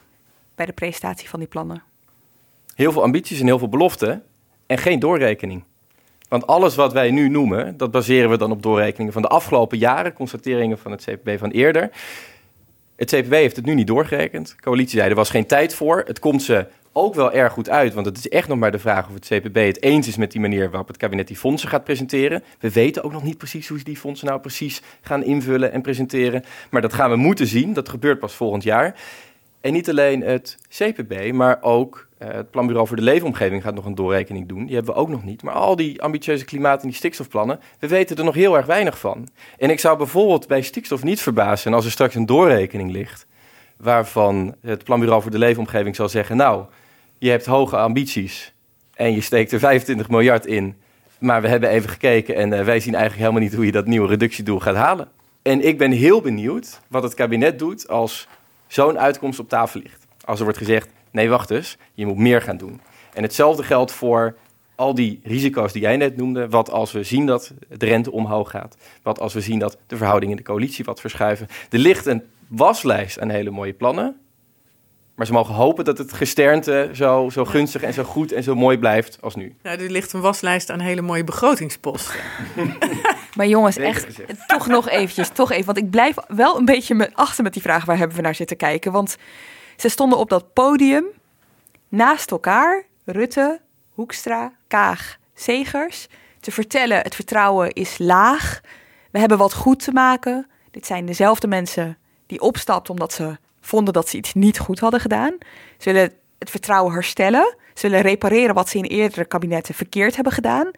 [SPEAKER 1] bij de presentatie van die plannen?
[SPEAKER 7] Heel veel ambities en heel veel beloften en geen doorrekening. Want alles wat wij nu noemen, dat baseren we dan op doorrekeningen van de afgelopen jaren, constateringen van het CPB van eerder. Het CPB heeft het nu niet doorgerekend. De coalitie zei er was geen tijd voor. Het komt ze ook wel erg goed uit, want het is echt nog maar de vraag of het CPB het eens is met die manier waarop het kabinet die fondsen gaat presenteren. We weten ook nog niet precies hoe ze die fondsen nou precies gaan invullen en presenteren, maar dat gaan we moeten zien. Dat gebeurt pas volgend jaar. En niet alleen het CPB, maar ook uh, het Planbureau voor de Leefomgeving gaat nog een doorrekening doen. Die hebben we ook nog niet. Maar al die ambitieuze klimaat- en die stikstofplannen, we weten er nog heel erg weinig van. En ik zou bijvoorbeeld bij stikstof niet verbazen als er straks een doorrekening ligt, waarvan het Planbureau voor de Leefomgeving zal zeggen, nou, je hebt hoge ambities en je steekt er 25 miljard in, maar we hebben even gekeken en uh, wij zien eigenlijk helemaal niet hoe je dat nieuwe reductiedoel gaat halen. En ik ben heel benieuwd wat het kabinet doet als zo'n uitkomst op tafel ligt. Als er wordt gezegd, nee wacht eens, je moet meer gaan doen. En hetzelfde geldt voor al die risico's die jij net noemde. Wat als we zien dat de rente omhoog gaat. Wat als we zien dat de verhoudingen in de coalitie wat verschuiven. Er ligt een waslijst aan hele mooie plannen. Maar ze mogen hopen dat het gesternte zo, zo gunstig en zo goed en zo mooi blijft als nu.
[SPEAKER 6] Nou, er ligt een waslijst aan hele mooie begrotingsposten.
[SPEAKER 1] maar jongens, echt, toch nog eventjes, toch even. Want ik blijf wel een beetje me achter met die vraag, waar hebben we naar zitten kijken? Want ze stonden op dat podium naast elkaar, Rutte, Hoekstra, Kaag, Segers, te vertellen het vertrouwen is laag. We hebben wat goed te maken. Dit zijn dezelfde mensen die opstapten omdat ze vonden dat ze iets niet goed hadden gedaan. Ze willen het vertrouwen herstellen. Ze willen repareren wat ze in eerdere kabinetten verkeerd hebben gedaan.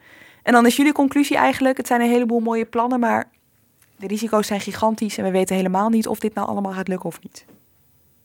[SPEAKER 1] En dan is jullie conclusie eigenlijk: het zijn een heleboel mooie plannen, maar de risico's zijn gigantisch en we weten helemaal niet of dit nou allemaal gaat lukken of niet.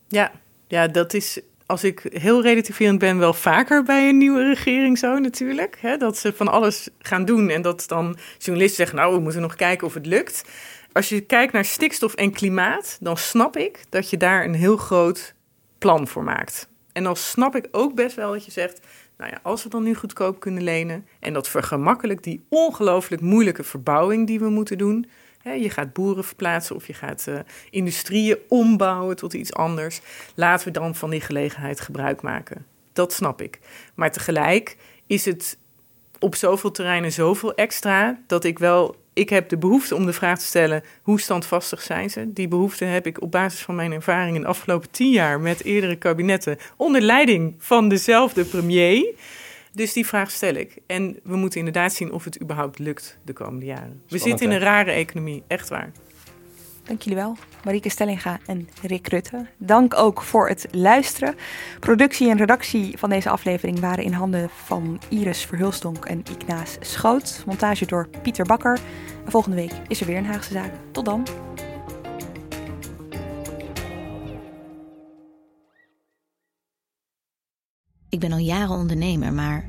[SPEAKER 6] Ja, ja dat is als ik heel relativerend ben, wel vaker bij een nieuwe regering zo natuurlijk. Hè, dat ze van alles gaan doen en dat dan journalisten zeggen, nou, we moeten nog kijken of het lukt. Als je kijkt naar stikstof en klimaat, dan snap ik dat je daar een heel groot plan voor maakt. En dan snap ik ook best wel dat je zegt, nou ja, als we dan nu goedkoop kunnen lenen en dat vergemakkelijkt die ongelooflijk moeilijke verbouwing die we moeten doen. Hè, je gaat boeren verplaatsen of je gaat uh, industrieën ombouwen tot iets anders. Laten we dan van die gelegenheid gebruik maken. Dat snap ik. Maar tegelijk is het op zoveel terreinen zoveel extra dat ik wel ik heb de behoefte om de vraag te stellen: hoe standvastig zijn ze? Die behoefte heb ik op basis van mijn ervaring in de afgelopen tien jaar met eerdere kabinetten onder leiding van dezelfde premier. Dus die vraag stel ik. En we moeten inderdaad zien of het überhaupt lukt de komende jaren. we zitten in een rare economie, echt waar.
[SPEAKER 1] Dank jullie wel, Marieke Stellinga en Rick Rutte. Dank ook voor het luisteren. Productie en redactie van deze aflevering waren in handen van Iris Verhulstonk en Ignaas Schoot. Montage door Pieter Bakker. En volgende week is er weer een Haagse Zaak. Tot dan.
[SPEAKER 14] Ik ben al jaren ondernemer, maar